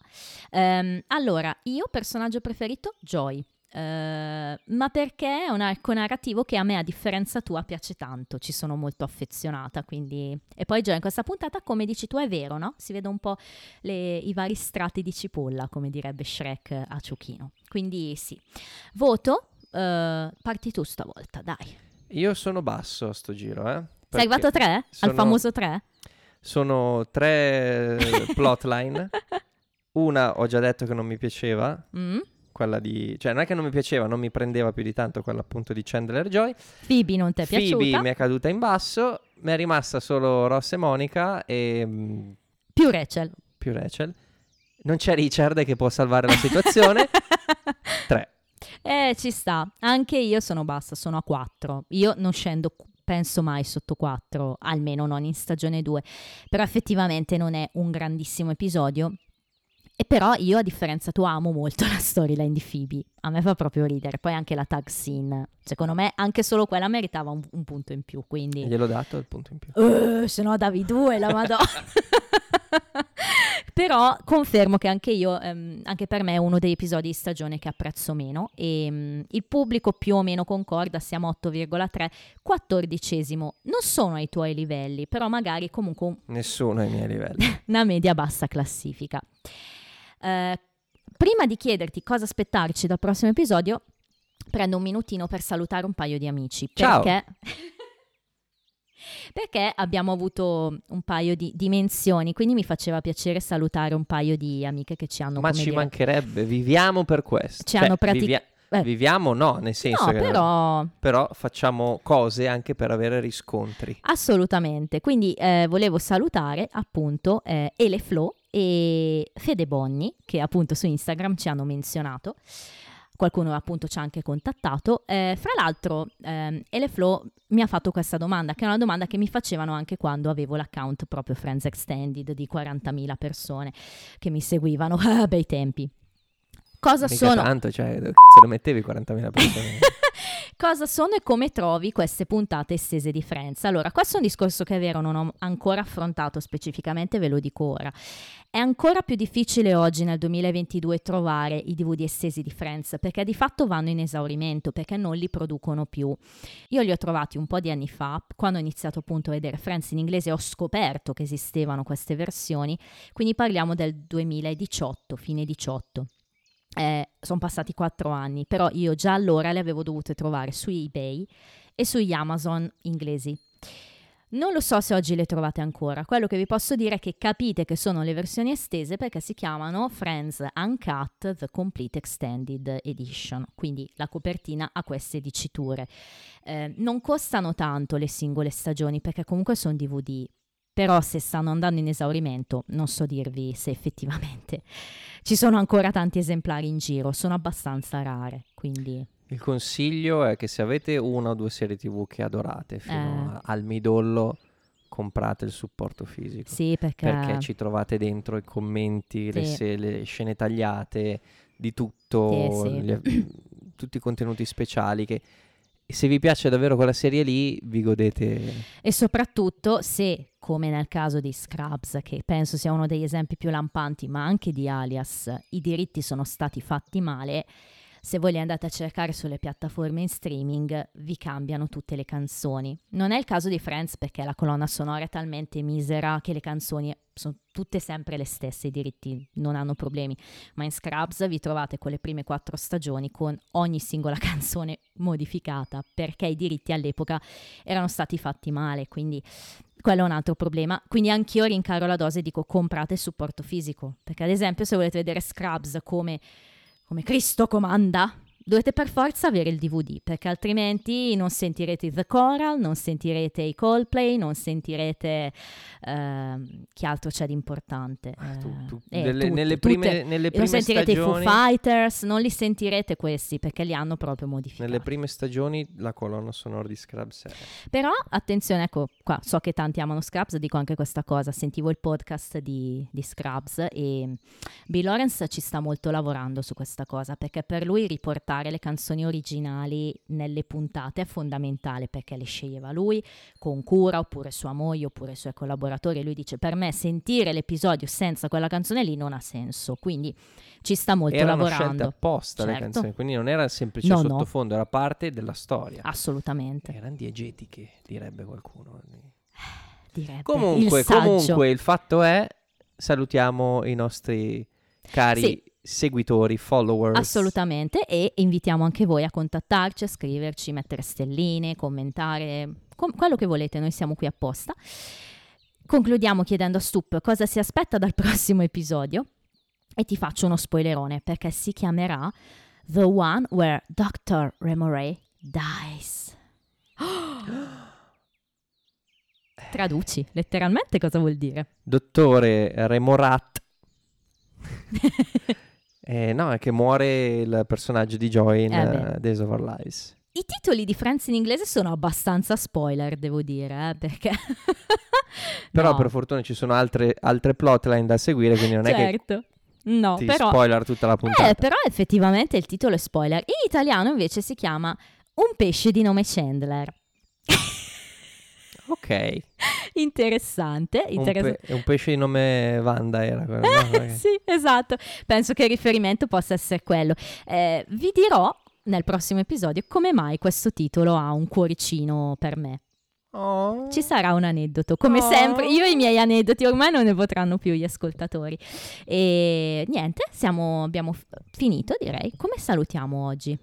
Ehm, allora, io personaggio preferito, Joy. Eh, ma perché è un arco narrativo che a me, a differenza tua, piace tanto, ci sono molto affezionata, quindi... E poi Joy in questa puntata, come dici tu, è vero, no? Si vede un po' le- i vari strati di cipolla, come direbbe Shrek a Ciuchino. Quindi sì. Voto, eh, parti tu stavolta, dai. Io sono basso a sto giro, eh. Sei arrivato a tre? sono- Al famoso tre? Sono tre eh, plotline. Una ho già detto che non mi piaceva, Mm? Quella di... Cioè non è che non mi piaceva, non mi prendeva più di tanto quella appunto di Chandler Joy. Phoebe non ti è Phoebe piaciuta? mi è caduta in basso, mi è rimasta solo Ross e Monica e mm, Più Rachel. più Rachel. Non c'è Richard che può salvare la situazione. Tre. Eh, ci sta. Anche io sono bassa, sono a 4. Io non scendo, penso mai sotto 4, almeno non in stagione 2. Però effettivamente non è un grandissimo episodio. E però io, a differenza tua, amo molto la storyline di Phoebe. A me fa proprio ridere. Poi anche la tag scene. Secondo me anche solo quella meritava un, un punto in più. Quindi... Gliel'ho dato il punto in più. Eh, se no davi due, la madonna. Però confermo che anche io, ehm, anche per me è uno degli episodi di stagione che apprezzo meno e mm, il pubblico più o meno concorda, siamo 8,3, 14 non sono ai tuoi livelli, però magari comunque un- Nessuno ai miei livelli. una media bassa classifica. Eh, prima di chiederti cosa aspettarci dal prossimo episodio, prendo un minutino per salutare un paio di amici. Ciao. Perché, perché abbiamo avuto un paio di dimensioni, quindi mi faceva piacere salutare un paio di amiche che ci hanno Ma ci dire, mancherebbe, viviamo per questo. Ci Cioè, hanno pratic- vivia- eh. Viviamo no, nel senso No, che però però facciamo cose anche per avere riscontri. Assolutamente, quindi eh, volevo salutare appunto eh, Ele Flo e Fede Bonni che appunto su Instagram ci hanno menzionato, qualcuno appunto ci ha anche contattato. Eh, fra l'altro ehm, Ele Flo mi ha fatto questa domanda, che è una domanda che mi facevano anche quando avevo l'account proprio Friends Extended di 40.000 persone che mi seguivano, bei tempi. Cosa Mica sono? tanto, cioè, c***o lo mettevi 40.000 persone? Cosa sono e come trovi queste puntate estese di Friends? Allora, questo è un discorso che è vero, non ho ancora affrontato specificamente, ve lo dico ora. È ancora più difficile oggi nel 2022 trovare i DVD estesi di Friends perché di fatto vanno in esaurimento, perché non li producono più. Io li ho trovati un po' di anni fa, quando ho iniziato appunto a vedere Friends in inglese ho scoperto che esistevano queste versioni, quindi parliamo del 2018, fine 18 sono passati quattro anni, però io già allora le avevo dovute trovare su eBay e sugli Amazon inglesi. Non lo so se oggi le trovate ancora, quello che vi posso dire è che capite che sono le versioni estese perché si chiamano Friends Uncut The Complete Extended Edition, quindi la copertina ha queste diciture. Eh, non costano tanto le singole stagioni perché comunque sono DVD, però se stanno andando in esaurimento non so dirvi se effettivamente ci sono ancora tanti esemplari in giro, sono abbastanza rare, quindi Il consiglio è che se avete una o due serie TV che adorate fino Eh. al midollo, comprate il supporto fisico. sì perché, Perché ci trovate dentro i commenti, le, Sì. se- le scene tagliate, di tutto, sì. gli- tutti i contenuti speciali che se vi piace davvero quella serie lì, vi godete e soprattutto se come nel caso di Scrubs, che penso sia uno degli esempi più lampanti, ma anche di Alias, i diritti sono stati fatti male. Se voi li andate a cercare sulle piattaforme in streaming, vi cambiano tutte le canzoni. Non è il caso di Friends perché la colonna sonora è talmente misera che le canzoni sono tutte sempre le stesse, i diritti non hanno problemi. Ma in Scrubs vi trovate con le prime quattro stagioni con ogni singola canzone modificata perché i diritti all'epoca erano stati fatti male, quindi quello è un altro problema. Quindi anch'io rincaro la dose e dico comprate il supporto fisico, perché ad esempio se volete vedere Scrubs come, come Cristo comanda, dovete per forza avere il DVD, perché altrimenti non sentirete The Choral, non sentirete i Coldplay, non sentirete ehm, chi altro c'è di importante. Ah, tu- Eh, tu- eh, nelle, tutte- nelle prime, non prime sentirete i Foo stagioni, Fighters, non li sentirete questi perché li hanno proprio modificati. nelle prime stagioni la colonna sonora di Scrubs è Però attenzione, ecco qua, so che tanti amano Scrubs, dico anche questa cosa, sentivo il podcast di, di Scrubs e Bill Lawrence ci sta molto lavorando su questa cosa perché per lui riportare le canzoni originali nelle puntate è fondamentale perché le sceglieva lui con cura oppure sua moglie oppure i suoi collaboratori lui dice per me sentire l'episodio senza quella canzone lì non ha senso, quindi ci sta molto scelte lavorando. apposta le Certo. canzoni, quindi non era semplice No, no. sottofondo, era parte della storia. Assolutamente, Erano diegetiche, direbbe qualcuno. direbbe. Comunque, il comunque, il fatto è, salutiamo i nostri cari Sì. Seguitori, followers. Assolutamente e invitiamo anche voi a contattarci, a scriverci, mettere stelline, commentare, com- quello che volete, noi siamo qui apposta. Concludiamo chiedendo a Stup cosa si aspetta dal prossimo episodio e ti faccio uno spoilerone perché si chiamerà The One Where Dr. Remoray Dies. Traduci letteralmente cosa vuol dire? Dottore Remorat. Eh, no, è che muore il personaggio di Joy in Eh eh, Days of Our Lives. I titoli di Friends in inglese sono abbastanza spoiler, devo dire, eh, perché... Però No, per fortuna ci sono altre, altre plotline da seguire, quindi non è certo. No, che ti però... spoiler tutta la puntata. Eh, però effettivamente il titolo è spoiler. In italiano invece si chiama Un pesce di nome Chandler. Ok. Interessante. Un, interessa- pe- un pesce di nome Wanda era quello. no? Perché- sì, esatto. Penso che il riferimento possa essere quello. Eh, vi dirò nel prossimo episodio come mai questo titolo ha un cuoricino per me. Oh. Ci sarà un aneddoto, come Oh. sempre. Io i miei aneddoti ormai non ne potranno più gli ascoltatori. E niente, siamo, abbiamo finito, direi. Come salutiamo oggi?